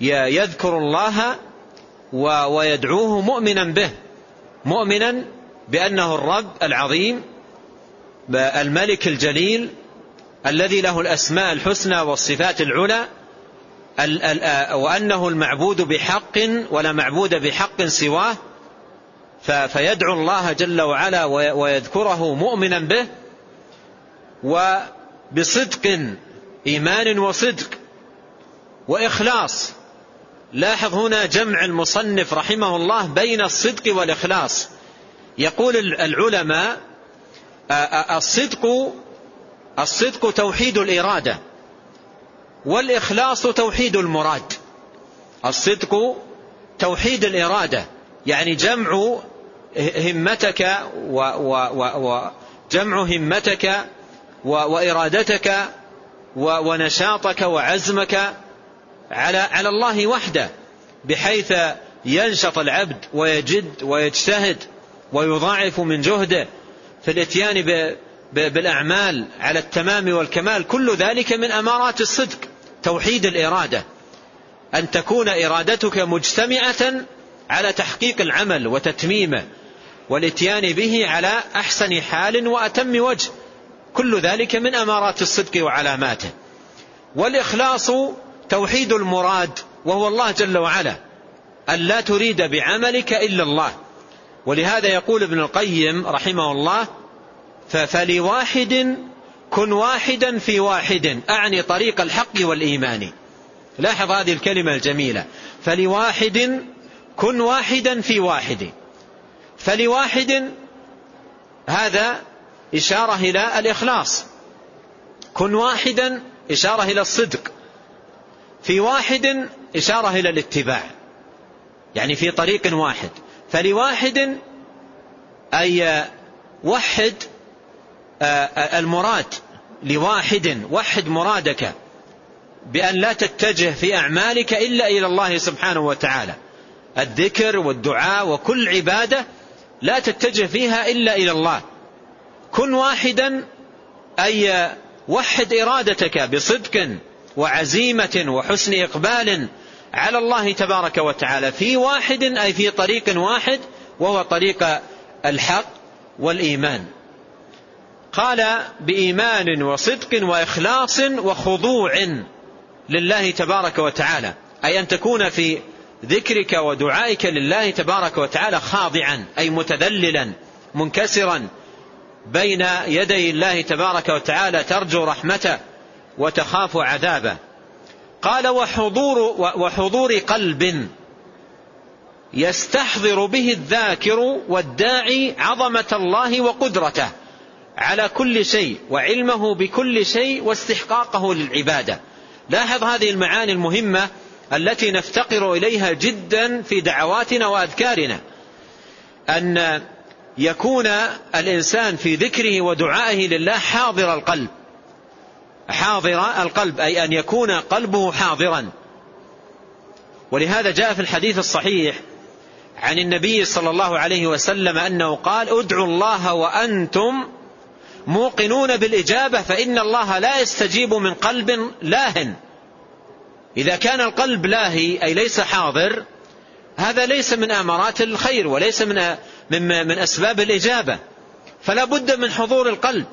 يذكر الله ويدعوه مؤمنا به. مؤمنا بأنه الرب العظيم الملك الجليل الذي له الأسماء الحسنى والصفات العلى وأنه المعبود بحق ولا معبود بحق سواه. فيدعو الله جل وعلا ويذكره مؤمنا به. وبصدق إيمان وصدق وإخلاص لاحظ هنا جمع المصنف رحمه الله بين الصدق والإخلاص. يقول العلماء الصدق الصدق توحيد الإرادة والإخلاص توحيد المراد. الصدق توحيد الإرادة يعني جمع همتك وجمع همتك وإرادتك ونشاطك وعزمك على على الله وحده بحيث ينشط العبد ويجد ويجتهد ويضاعف من جهده في الإتيان بالأعمال على التمام والكمال. كل ذلك من أمارات الصدق توحيد الإرادة. أن تكون إرادتك مجتمعة على تحقيق العمل وتتميمه والإتيان به على أحسن حال وأتم وجه. كل ذلك من أمارات الصدق وعلاماته. والإخلاص توحيد المراد وهو الله جل وعلا أن لا تريد بعملك إلا الله. ولهذا يقول ابن القيم رحمه الله فلواحد كن واحدا في واحد أعني طريق الحق والإيمان. لاحظ هذه الكلمة الجميلة فلواحد كن واحدا في واحد. فلواحد هذا إشارة إلى الإخلاص. كن واحدا إشارة إلى الصدق. في واحد إشارة إلى الاتباع يعني في طريق واحد. فلواحد أي وحد المراد لواحد وحد مرادك بأن لا تتجه في أعمالك إلا إلى الله سبحانه وتعالى. الذكر والدعاء وكل عبادة لا تتجه فيها إلا إلى الله. كن واحدا أي وحد إرادتك بصدق وعزيمة وحسن إقبال على الله تبارك وتعالى في واحد أي في طريق واحد وهو طريق الحق والإيمان. قال بإيمان وصدق وإخلاص وخضوع لله تبارك وتعالى أي أن تكون في ذكرك ودعائك لله تبارك وتعالى خاضعا أي متذللا منكسرا بين يدي الله تبارك وتعالى ترجو رحمته. وتخاف عذابه. قال وحضور, وحضور قلب يستحضر به الذاكر والداعي عظمة الله وقدرته على كل شيء وعلمه بكل شيء واستحقاقه للعبادة. لاحظ هذه المعاني المهمة التي نفتقر إليها جدا في دعواتنا وأذكارنا. أن يكون الإنسان في ذكره ودعائه لله حاضر القلب. حاضر القلب أي أن يكون قلبه حاضرا. ولهذا جاء في الحديث الصحيح عن النبي صلى الله عليه وسلم أنه قال ادعوا الله وأنتم موقنون بالإجابة فإن الله لا يستجيب من قلب لاهٍ إذا كان القلب لاهي أي ليس حاضر هذا ليس من آمارات الخير وليس من من من أسباب الإجابة. فلا بد من حضور القلب.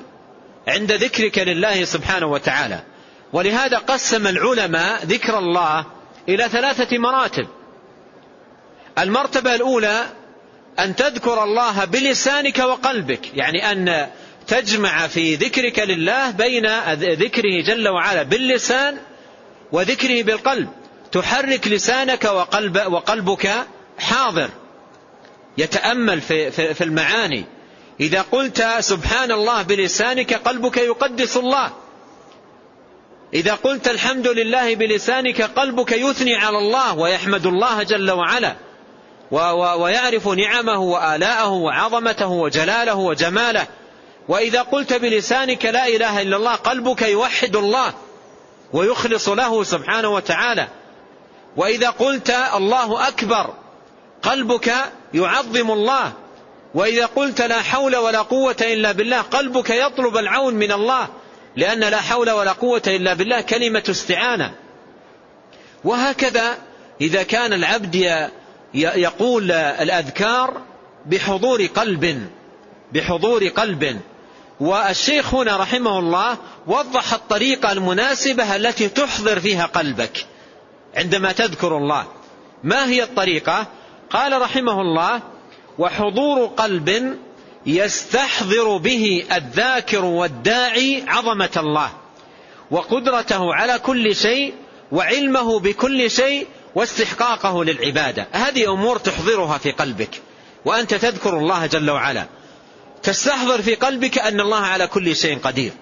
عند ذكرك لله سبحانه وتعالى. ولهذا قسم العلماء ذكر الله إلى ثلاثة مراتب. المرتبة الأولى أن تذكر الله بلسانك وقلبك يعني أن تجمع في ذكرك لله بين ذكره جل وعلا باللسان وذكره بالقلب. تحرك لسانك وقلب وقلبك حاضر يتأمل في, في, في المعاني. إذا قلت سبحان الله بلسانك قلبك يقدس الله. إذا قلت الحمد لله بلسانك قلبك يثني على الله ويحمد الله جل وعلا. ويعرف نعمه وآلاءه وعظمته وجلاله وجماله. وإذا قلت بلسانك لا إله إلا الله قلبك يوحد الله ويخلص له سبحانه وتعالى. وإذا قلت الله أكبر قلبك يعظم الله وإذا قلت لا حول ولا قوة إلا بالله قلبك يطلب العون من الله لأن لا حول ولا قوة إلا بالله كلمة استعانة. وهكذا إذا كان العبد يقول الأذكار بحضور قلب بحضور قلب. والشيخ هنا رحمه الله وضح الطريقة المناسبة التي تحضر فيها قلبك عندما تذكر الله. ما هي الطريقة؟ قال رحمه الله وحضور قلب يستحضر به الذاكر والداعي عظمة الله وقدرته على كل شيء وعلمه بكل شيء واستحقاقه للعبادة. هذه أمور تحضرها في قلبك وأنت تذكر الله جل وعلا. تستحضر في قلبك أن الله على كل شيء قدير.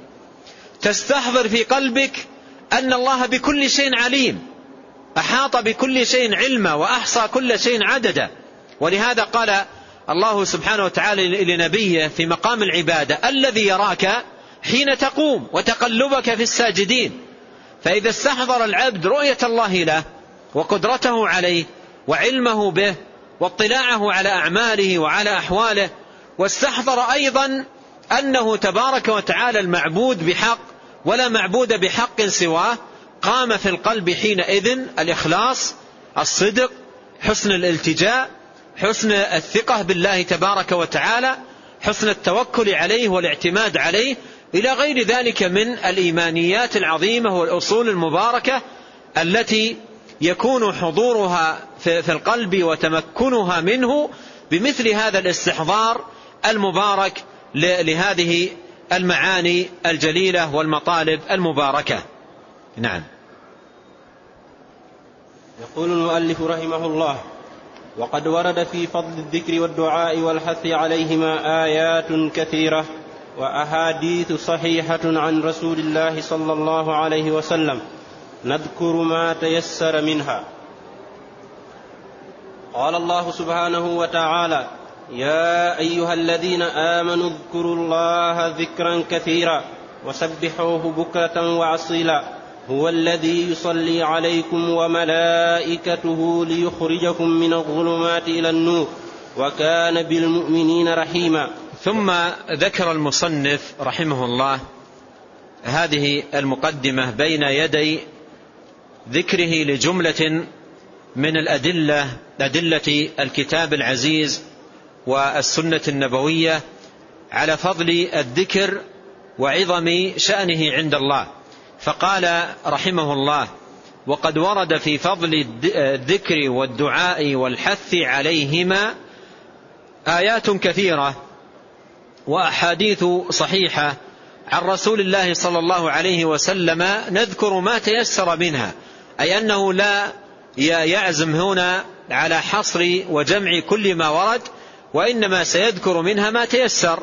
تستحضر في قلبك أن الله بكل شيء عليم. أحاط بكل شيء علما وأحصى كل شيء عددا. ولهذا قال الله سبحانه وتعالى لنبيه في مقام العبادة الذي يراك حين تقوم وتقلبك في الساجدين. فإذا استحضر العبد رؤية الله له وقدرته عليه وعلمه به واطلاعه على أعماله وعلى أحواله واستحضر أيضا أنه تبارك وتعالى المعبود بحق ولا معبود بحق سواه قام في القلب حينئذ الإخلاص الصدق حسن الالتجاء حسن الثقة بالله تبارك وتعالى حسن التوكل عليه والاعتماد عليه إلى غير ذلك من الإيمانيات العظيمة والأصول المباركة التي يكون حضورها في القلب وتمكنها منه بمثل هذا الاستحضار المبارك لهذه المعاني الجليلة والمطالب المباركة. نعم. يقول المؤلف رحمه الله وقد ورد في فضل الذكر والدعاء والحث عليهما آيات كثيرة وأحاديث صحيحة عن رسول الله صلى الله عليه وسلم. نذكر ما تيسر منها. قال الله سبحانه وتعالى يا أيها الذين آمنوا اذكروا الله ذكرا كثيرا وسبحوه بكرة وأصيلا. هو الذي يصلي عليكم وملائكته ليخرجكم من الظلمات إلى النور وكان بالمؤمنين رحيما. ثم ذكر المصنف رحمه الله هذه المقدمة بين يدي ذكره لجملة من الأدلة أدلة الكتاب العزيز والسنة النبوية على فضل الذكر وعظم شأنه عند الله. فقال رحمه الله وقد ورد في فضل الذكر والدعاء والحث عليهما آيات كثيرة وأحاديث صحيحة عن رسول الله صلى الله عليه وسلم نذكر ما تيسر منها أي أنه لا يعزم هنا على حصر وجمع كل ما ورد وإنما سيذكر منها ما تيسر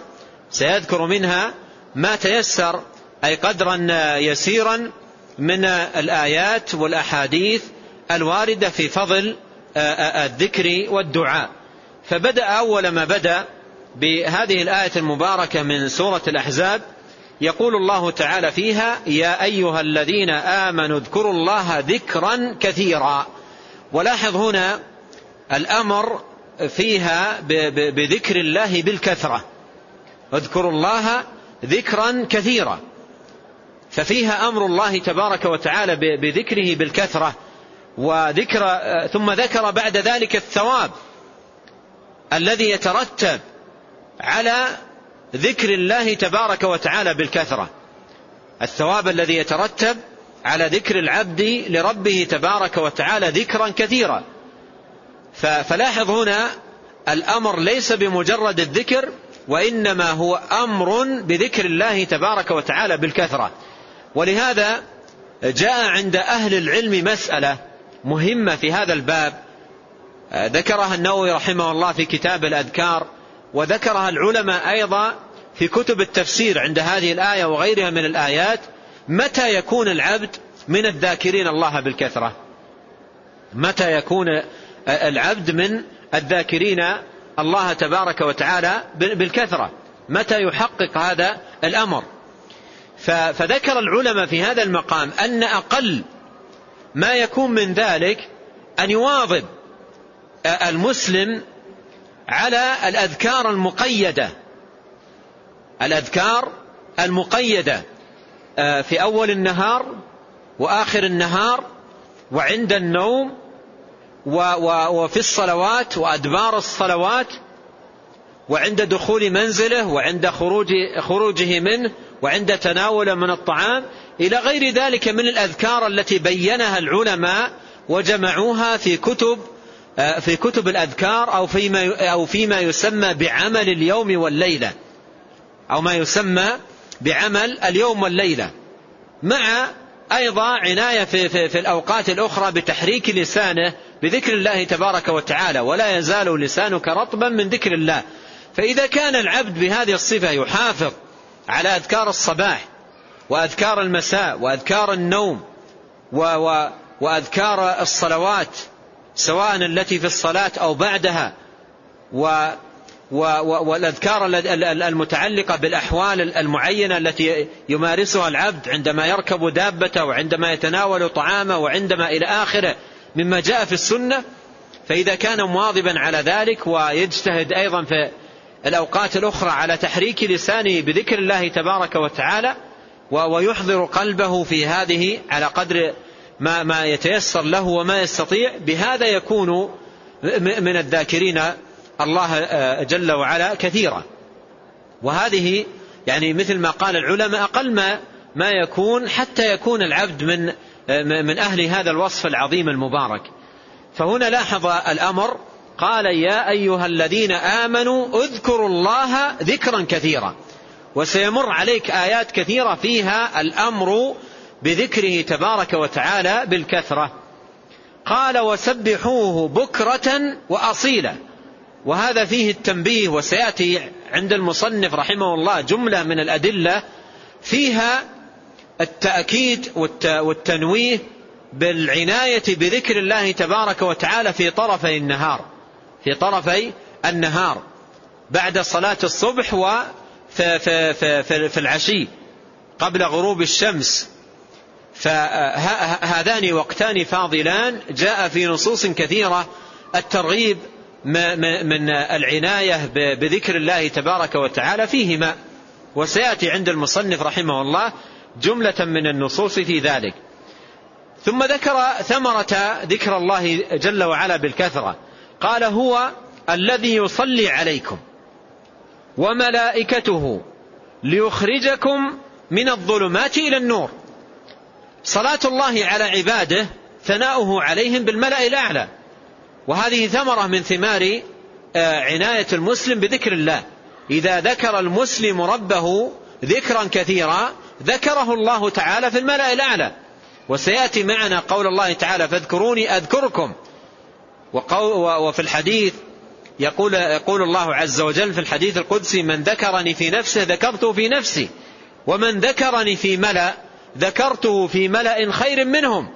سيذكر منها ما تيسر أي قدرا يسيرا من الآيات والأحاديث الواردة في فضل الذكر والدعاء. فبدأ أول ما بدأ بهذه الآية المباركة من سورة الأحزاب يقول الله تعالى فيها يا أيها الذين آمنوا اذكروا الله ذكرا كثيرا ولاحظ هنا الأمر فيها بذكر الله بالكثرة. اذكروا الله ذكرا كثيرا. ففيها أمر الله تبارك وتعالى بذكره بالكثرة وذكر ثم ذكر بعد ذلك الثواب الذي يترتب على ذكر الله تبارك وتعالى بالكثرة. الثواب الذي يترتب على ذكر العبد لربه تبارك وتعالى ذكرا كثيرا. فلاحظ هنا الأمر ليس بمجرد الذكر وإنما هو أمر بذكر الله تبارك وتعالى بالكثرة. ولهذا جاء عند أهل العلم مسألة مهمة في هذا الباب. ذكرها النووي رحمه الله في كتاب الأذكار وذكرها العلماء أيضا في كتب التفسير عند هذه الآية وغيرها من الآيات متى يكون العبد من الذاكرين الله بالكثرة؟ متى يكون العبد من الذاكرين الله تبارك وتعالى بالكثرة؟ متى يحقق هذا الأمر؟ فذكر العلماء في هذا المقام أن أقل ما يكون من ذلك أن يواظب المسلم على الأذكار المقيدة. الأذكار المقيدة في أول النهار وآخر النهار وعند النوم وفي الصلوات وأدبار الصلوات وعند دخول منزله وعند خروج خروجه منه وعند تناوله من الطعام إلى غير ذلك من الأذكار التي بينها العلماء وجمعوها في كتب في كتب الأذكار أو فيما أو فيما يسمى بعمل اليوم والليلة. أو ما يسمى بعمل اليوم والليلة. مع أيضا عناية في, في, في الأوقات الأخرى بتحريك لسانه بذكر الله تبارك وتعالى ولا يزال لسانك رطبا من ذكر الله. فإذا كان العبد بهذه الصفة يحافظ على أذكار الصباح وأذكار المساء وأذكار النوم و و وأذكار الصلوات سواء التي في الصلاة أو بعدها و والأذكار المتعلقة بالأحوال المعينة التي يمارسها العبد عندما يركب دابته وعندما يتناول طعامه وعندما إلى آخره مما جاء في السنة فإذا كان مواظبا على ذلك ويجتهد أيضا في الأوقات الأخرى على تحريك لسانه بذكر الله تبارك وتعالى ويحضر قلبه في هذه على قدر ما, ما يتيسر له وما يستطيع. بهذا يكون من الذاكرين الله جل وعلا كثيرا. وهذه يعني مثل ما قال العلماء أقل ما ما يكون حتى يكون العبد من من أهل هذا الوصف العظيم المبارك. فهنا لاحظ الأمر قال يا أيها الذين آمنوا اذكروا الله ذكرا كثيرا. وسيمر عليك آيات كثيرة فيها الأمر بذكره تبارك وتعالى بالكثرة. قال وسبحوه بكرة وأصيلا. وهذا فيه التنبيه وسيأتي عند المصنف رحمه الله جملة من الأدلة فيها التأكيد والتنويه بالعناية بذكر الله تبارك وتعالى في طرفي النهار. في طرفي النهار بعد صلاة الصبح وفي في في في, في العشي قبل غروب الشمس. فهذان وقتان فاضلان جاء في نصوص كثيرة الترغيب من العناية بذكر الله تبارك وتعالى فيهما. وسيأتي عند المصنف رحمه الله جملة من النصوص في ذلك. ثم ذكر ثمرة ذكر الله جل وعلا بالكثرة. قال هو الذي يصلي عليكم وملائكته ليخرجكم من الظلمات إلى النور. صلاة الله على عباده ثناؤه عليهم بالملأ الأعلى. وهذه ثمرة من ثمار عناية المسلم بذكر الله. إذا ذكر المسلم ربه ذكرا كثيرا ذكره الله تعالى في الملأ الأعلى. وسيأتي معنا قول الله تعالى فاذكروني أذكركم. وفي الحديث يقول, يقول الله عز وجل في الحديث القدسي من ذكرني في نفسه ذكرته في نفسي ومن ذكرني في ملأ ذكرته في ملأ خير منهم.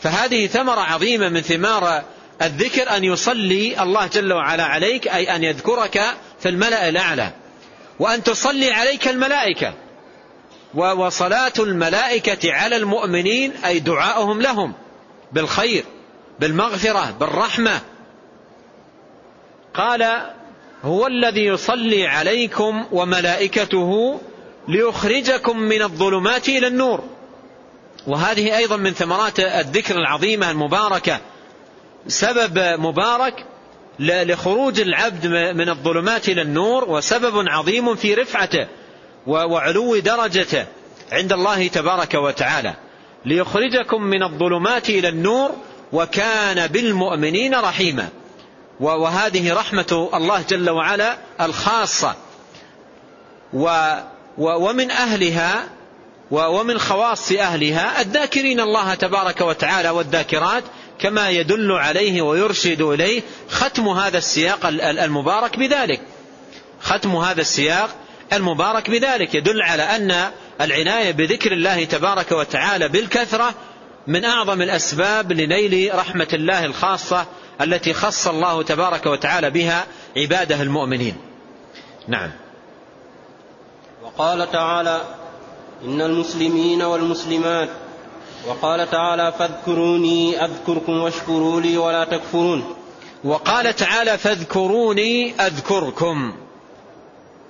فهذه ثمرة عظيمة من ثمار الذكر أن يصلي الله جل وعلا عليك أي أن يذكرك في الملأ الأعلى. وأن تصلي عليك الملائكة. وصلاة الملائكة على المؤمنين أي دعاؤهم لهم بالخير. بالمغفرة بالرحمة. قال هو الذي يصلي عليكم وملائكته ليخرجكم من الظلمات إلى النور. وهذه أيضا من ثمرات الذكر العظيمة المباركة. سبب مبارك لخروج العبد من الظلمات إلى النور وسبب عظيم في رفعته وعلو درجته عند الله تبارك وتعالى. ليخرجكم من الظلمات إلى النور وكان بالمؤمنين رحيما. وهذه رحمة الله جل وعلا الخاصة. ومن أهلها ومن خواص أهلها الذاكرين الله تبارك وتعالى والذاكرات كما يدل عليه ويرشد إليه ختم هذا السياق المبارك بذلك. ختم هذا السياق المبارك بذلك. يدل على أن العناية بذكر الله تبارك وتعالى بالكثرة من أعظم الأسباب لنيل رحمة الله الخاصة التي خص الله تبارك وتعالى بها عباده المؤمنين. نعم. وقال تعالى إن المسلمين والمسلمات وقال تعالى فاذكروني أذكركم واشكروا لي ولا تكفرون. وقال تعالى فاذكروني أذكركم.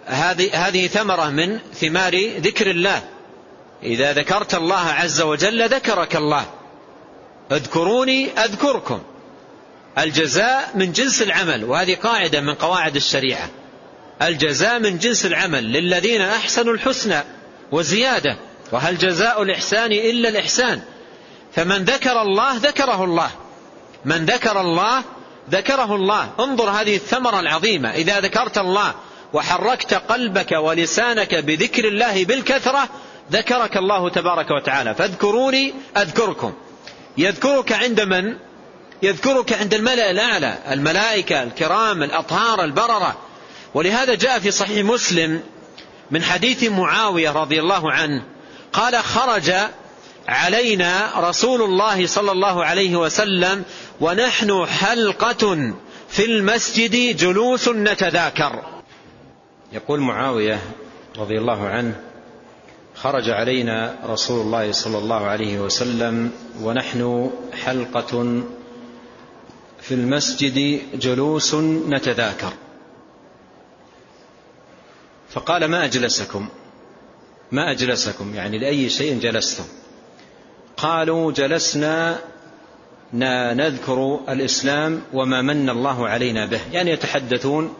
هذه هذه ثمرة من ثمار ذكر الله. إذا ذكرت الله عز وجل ذكرك الله. اذكروني أذكركم. الجزاء من جنس العمل وهذه قاعدة من قواعد الشريعة. الجزاء من جنس العمل للذين أحسنوا الحسنى وزيادة. وهل جزاء الإحسان إلا الإحسان؟ فمن ذكر الله ذكره الله. من ذكر الله ذكره الله. انظر هذه الثمرة العظيمة. إذا ذكرت الله وحركت قلبك ولسانك بذكر الله بالكثرة ذكرك الله تبارك وتعالى فاذكروني أذكركم. يذكرك عند من؟ يذكرك عند الملأ الأعلى الملائكة الكرام الأطهار البررة. ولهذا جاء في صحيح مسلم من حديث معاوية رضي الله عنه قال خرج علينا رسول الله صلى الله عليه وسلم ونحن حلقة في المسجد جلوس نتذاكر. يقول معاوية رضي الله عنه خرج علينا رسول الله صلى الله عليه وسلم ونحن حلقة في المسجد جلوس نتذاكر. فقال ما أجلسكم؟ ما أجلسكم؟ يعني لأي شيء جلستم؟ قالوا جلسنا نذكر الإسلام وما من الله علينا به. يعني يتحدثون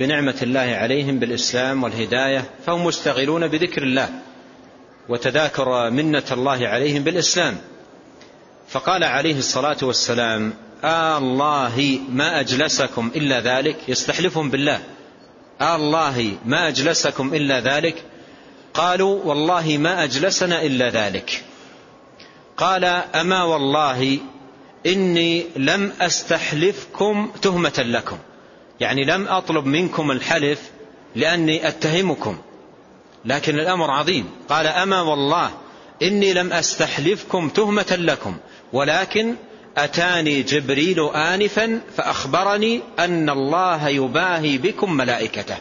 بنعمة الله عليهم بالإسلام والهداية فهم مشتغلون بذكر الله. وتذاكر منة الله عليهم بالإسلام. فقال عليه الصلاة والسلام آه آلله ما أجلسكم إلا ذلك. يستحلفهم بالله. آه آلله ما أجلسكم إلا ذلك. قالوا والله ما أجلسنا إلا ذلك. قال أما والله إني لم أستحلفكم تهمة لكم. يعني لم أطلب منكم الحلف لأني أتهمكم. لكن الأمر عظيم. قال أما والله إني لم أستحلفكم تهمة لكم ولكن أتاني جبريل آنفا فأخبرني أن الله يباهي بكم ملائكته.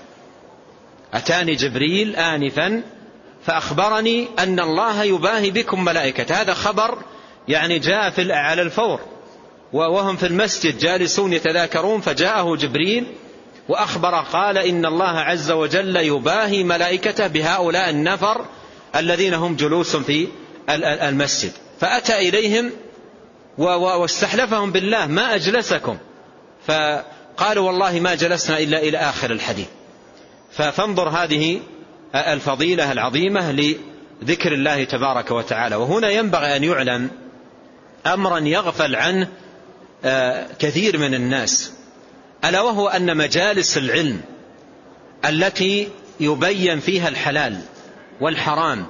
أتاني جبريل آنفا فأخبرني أن الله يباهي بكم ملائكته. هذا خبر يعني جاء في على الفور وهم في المسجد جالسون يتذاكرون فجاءه جبريل وأخبر قال إن الله عز وجل يباهي ملائكته بهؤلاء النفر الذين هم جلوس في المسجد. فأتى إليهم واستحلفهم بالله ما أجلسكم؟ فقالوا والله ما جلسنا إلا إلى آخر الحديث. فانظر هذه الفضيلة العظيمة لذكر الله تبارك وتعالى. وهنا ينبغي أن يعلم أمرا يغفل عنه آه، كثير من الناس. ألا وهو أن مجالس العلم التي يبين فيها الحلال والحرام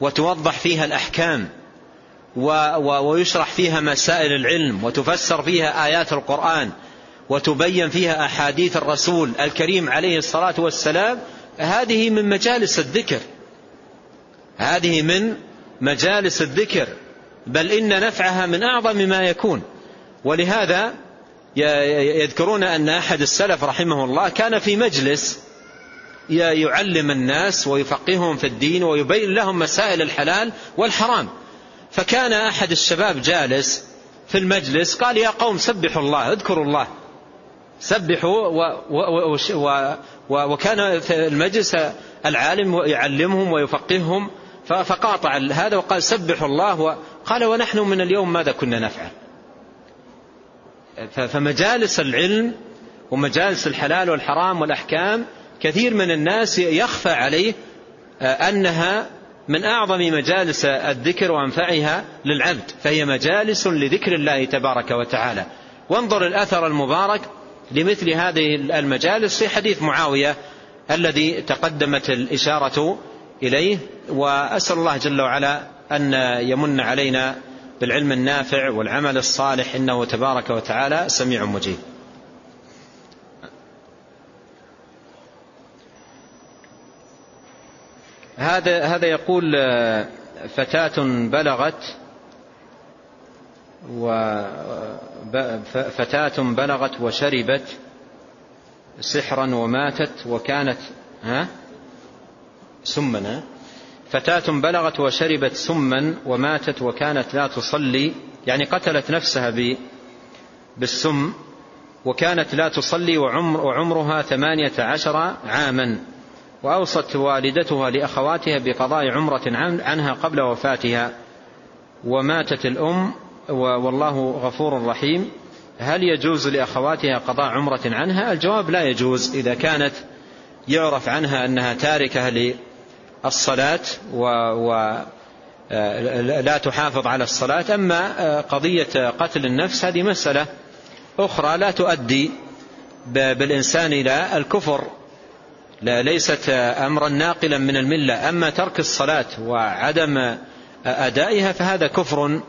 وتوضح فيها الأحكام ويشرح فيها مسائل العلم وتفسر فيها آيات القرآن وتبين فيها أحاديث الرسول الكريم عليه الصلاة والسلام هذه من مجالس الذكر. هذه من مجالس الذكر. بل إن نفعها من أعظم ما يكون. ولهذا يذكرون أن أحد السلف رحمه الله كان في مجلس يعلم الناس ويفقههم في الدين ويبين لهم مسائل الحلال والحرام. فكان أحد الشباب جالس في المجلس قال يا قوم سبحوا الله اذكروا الله. سبحوا و و وكان في المجلس العالم يعلمهم ويفقههم فقاطع هذا وقال سبحوا الله. قال ونحن من اليوم ماذا كنا نفعل؟ فمجالس العلم ومجالس الحلال والحرام والأحكام كثير من الناس يخفى عليه أنها من أعظم مجالس الذكر وأنفعها للعبد فهي مجالس لذكر الله تبارك وتعالى. وانظر الأثر المبارك لمثل هذه المجالس في حديث معاوية الذي تقدمت الإشارة إليه وأسأل الله جل وعلا أن يمن علينا بالعلم النافع والعمل الصالح إنه تبارك وتعالى سميع مجيب. هذا هذا يقول فتاة بلغت فتاة بلغت وشربت سحرا وماتت وكانت ها؟ سما فتاة بلغت وشربت سما وماتت وكانت لا تصلي يعني قتلت نفسها بالسم وكانت لا تصلي وعمر وعمرها ثمانية عشر عاما. وأوصت والدتها لأخواتها بقضاء عمرة عنها قبل وفاتها. وماتت الأم والله غفور رحيم. هل يجوز لأخواتها قضاء عمرة عنها؟ الجواب لا يجوز إذا كانت يعرف عنها أنها تاركة للصلاة ولا لا تحافظ على الصلاة. أما قضية قتل النفس هذه مسألة أخرى لا تؤدي بالإنسان إلى الكفر. لا ليست أمرا ناقلا من الملة. أما ترك الصلاة وعدم أدائها فهذا كفر.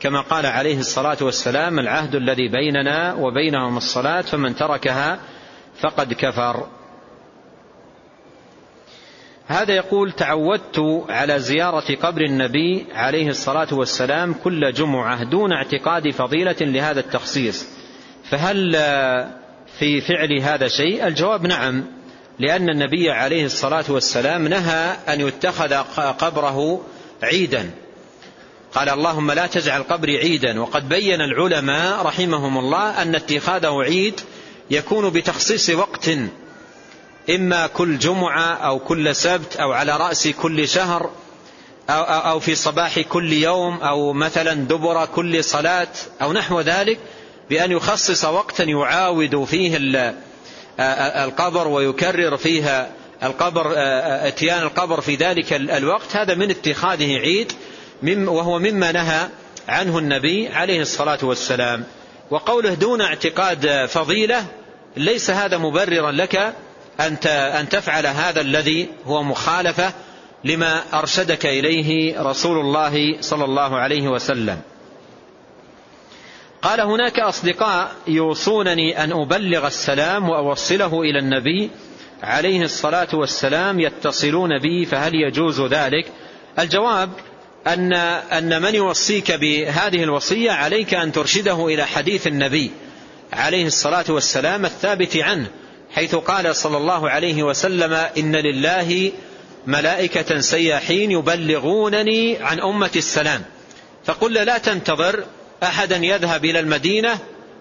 كما قال عليه الصلاة والسلام العهد الذي بيننا وبينهم الصلاة فمن تركها فقد كفر. هذا يقول تعودت على زيارة قبر النبي عليه الصلاة والسلام كل جمعة دون اعتقاد فضيلة لهذا التخصيص. فهل في فعل هذا شيء؟ الجواب نعم لأن النبي عليه الصلاة والسلام نهى أن يتخذ قبره عيدا. قال اللهم لا تجعل قبري عيدا. وقد بين العلماء رحمهم الله أن اتخاذه عيد يكون بتخصيص وقت إما كل جمعة أو كل سبت أو على رأس كل شهر أو, في صباح كل يوم أو مثلا دبر كل صلاة أو نحو ذلك بأن يخصص وقتا يعاود فيه القبر ويكرر فيها القبر إتيان القبر في ذلك الوقت. هذا من اتخاذه عيد وهو مما نهى عنه النبي عليه الصلاة والسلام. وقوله دون اعتقاد فضيلة ليس هذا مبررا لك أن تفعل هذا الذي هو مخالفة لما أرشدك إليه رسول الله صلى الله عليه وسلم. قال هناك أصدقاء يوصونني أن أبلغ السلام وأوصله إلى النبي عليه الصلاة والسلام يتصلون بي فهل يجوز ذلك؟ الجواب أن, أن من يوصيك بهذه الوصية عليك أن ترشده إلى حديث النبي عليه الصلاة والسلام الثابت عنه. حيث قال صلى الله عليه وسلم إن لله ملائكة سياحين يبلغونني عن أمة السلام. فقل لا تنتظر أحدا يذهب إلى المدينة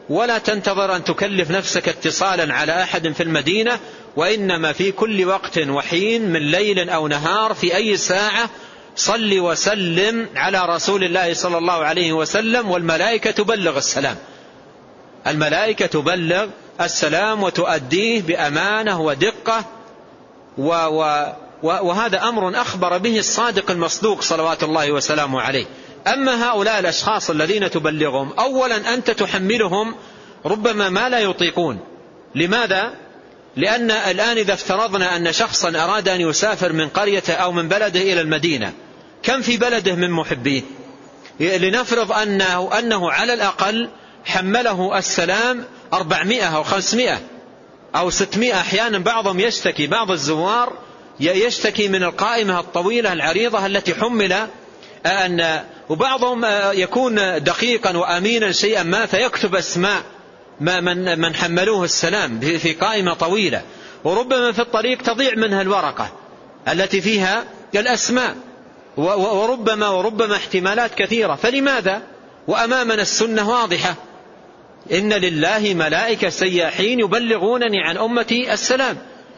ولا تنتظر أن تكلف نفسك اتصالا على أحد في المدينة وإنما في كل وقت وحين من ليل أو نهار في أي ساعة صل وسلم على رسول الله صلى الله عليه وسلم والملائكة تبلغ السلام. الملائكة تبلغ السلام وتؤديه بأمانة ودقة و و وهذا أمر أخبر به الصادق المصدوق صلوات الله وسلامه عليه. أما هؤلاء الأشخاص الذين تبلغهم أولا أنت تحملهم ربما ما لا يطيقون. لماذا؟ لأن الآن إذا افترضنا أن شخصا أراد أن يسافر من قرية أو من بلده إلى المدينة كم في بلده من محبيه؟ لنفرض أنه, أنه على الأقل حمله السلام أربعمائة أو خمسمائة أو ستمائة أحيانا بعضهم يشتكي بعض الزوار يشتكي من القائمة الطويلة العريضة التي حمل أن وبعضهم يكون دقيقا وأمينا شيئا ما فيكتب أسماء ما من, من حملوه السلام في قائمة طويلة. وربما في الطريق تضيع منها الورقة التي فيها الأسماء. وربما وربما احتمالات كثيرة. فلماذا؟ وأمامنا السنة واضحة. إن لله ملائكة سياحين يبلغونني عن أمتي السلام.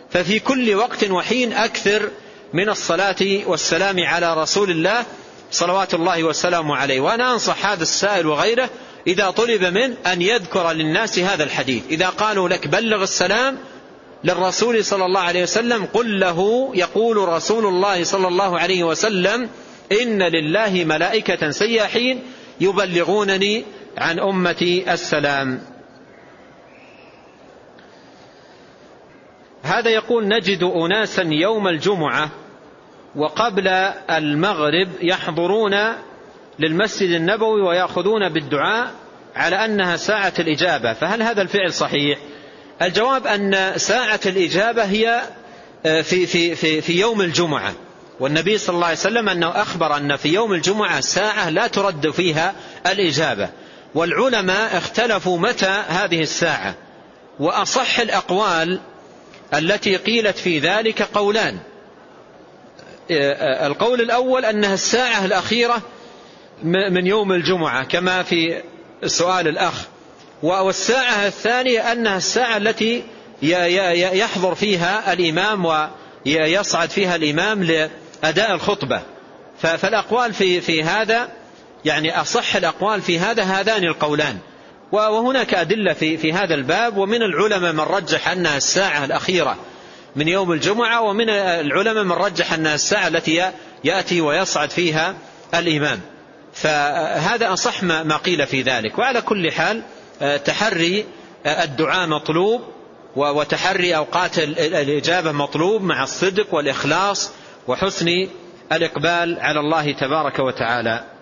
ففي كل وقت وحين أكثر من الصلاة والسلام على رسول الله صلوات الله وسلامه عليه. وأنا أنصح هذا السائل وغيره إذا طلب من أن يذكر للناس هذا الحديث. إذا قالوا لك بلغ السلام للرسول صلى الله عليه وسلم قل له يقول رسول الله صلى الله عليه وسلم إن لله ملائكة سياحين يبلغونني عن أمتي السلام. هذا يقول نجد أناسا يوم الجمعة وقبل المغرب يحضرون للمسجد النبوي ويأخذون بالدعاء على أنها ساعة الإجابة. فهل هذا الفعل صحيح؟ الجواب أن ساعة الإجابة هي آه، في, في, في, في يوم الجمعة. والنبي صلى الله عليه وسلم أنه أخبر أن في يوم الجمعة ساعة لا ترد فيها الإجابة. والعلماء اختلفوا متى هذه الساعة وأصح الأقوال التي قيلت في ذلك قولان. آه، آه، القول الأول أنها الساعة الأخيرة من يوم الجمعة كما في سؤال الأخ. والساعة الثانية أنها الساعة التي يحضر فيها الإمام ويصعد فيها الإمام لأداء الخطبة. فالأقوال في, في هذا يعني أصح الأقوال في هذا هذان القولان. وهناك أدلة في, في هذا الباب ومن العلماء من رجح أنها الساعة الأخيرة من يوم الجمعة ومن العلماء من رجح أنها الساعة التي يأتي ويصعد فيها الإمام. فهذا أصح ما قيل في ذلك. وعلى كل حال تحري الدعاء مطلوب وتحري أوقات الإجابة مطلوب مع الصدق والإخلاص وحسن الإقبال على الله تبارك وتعالى.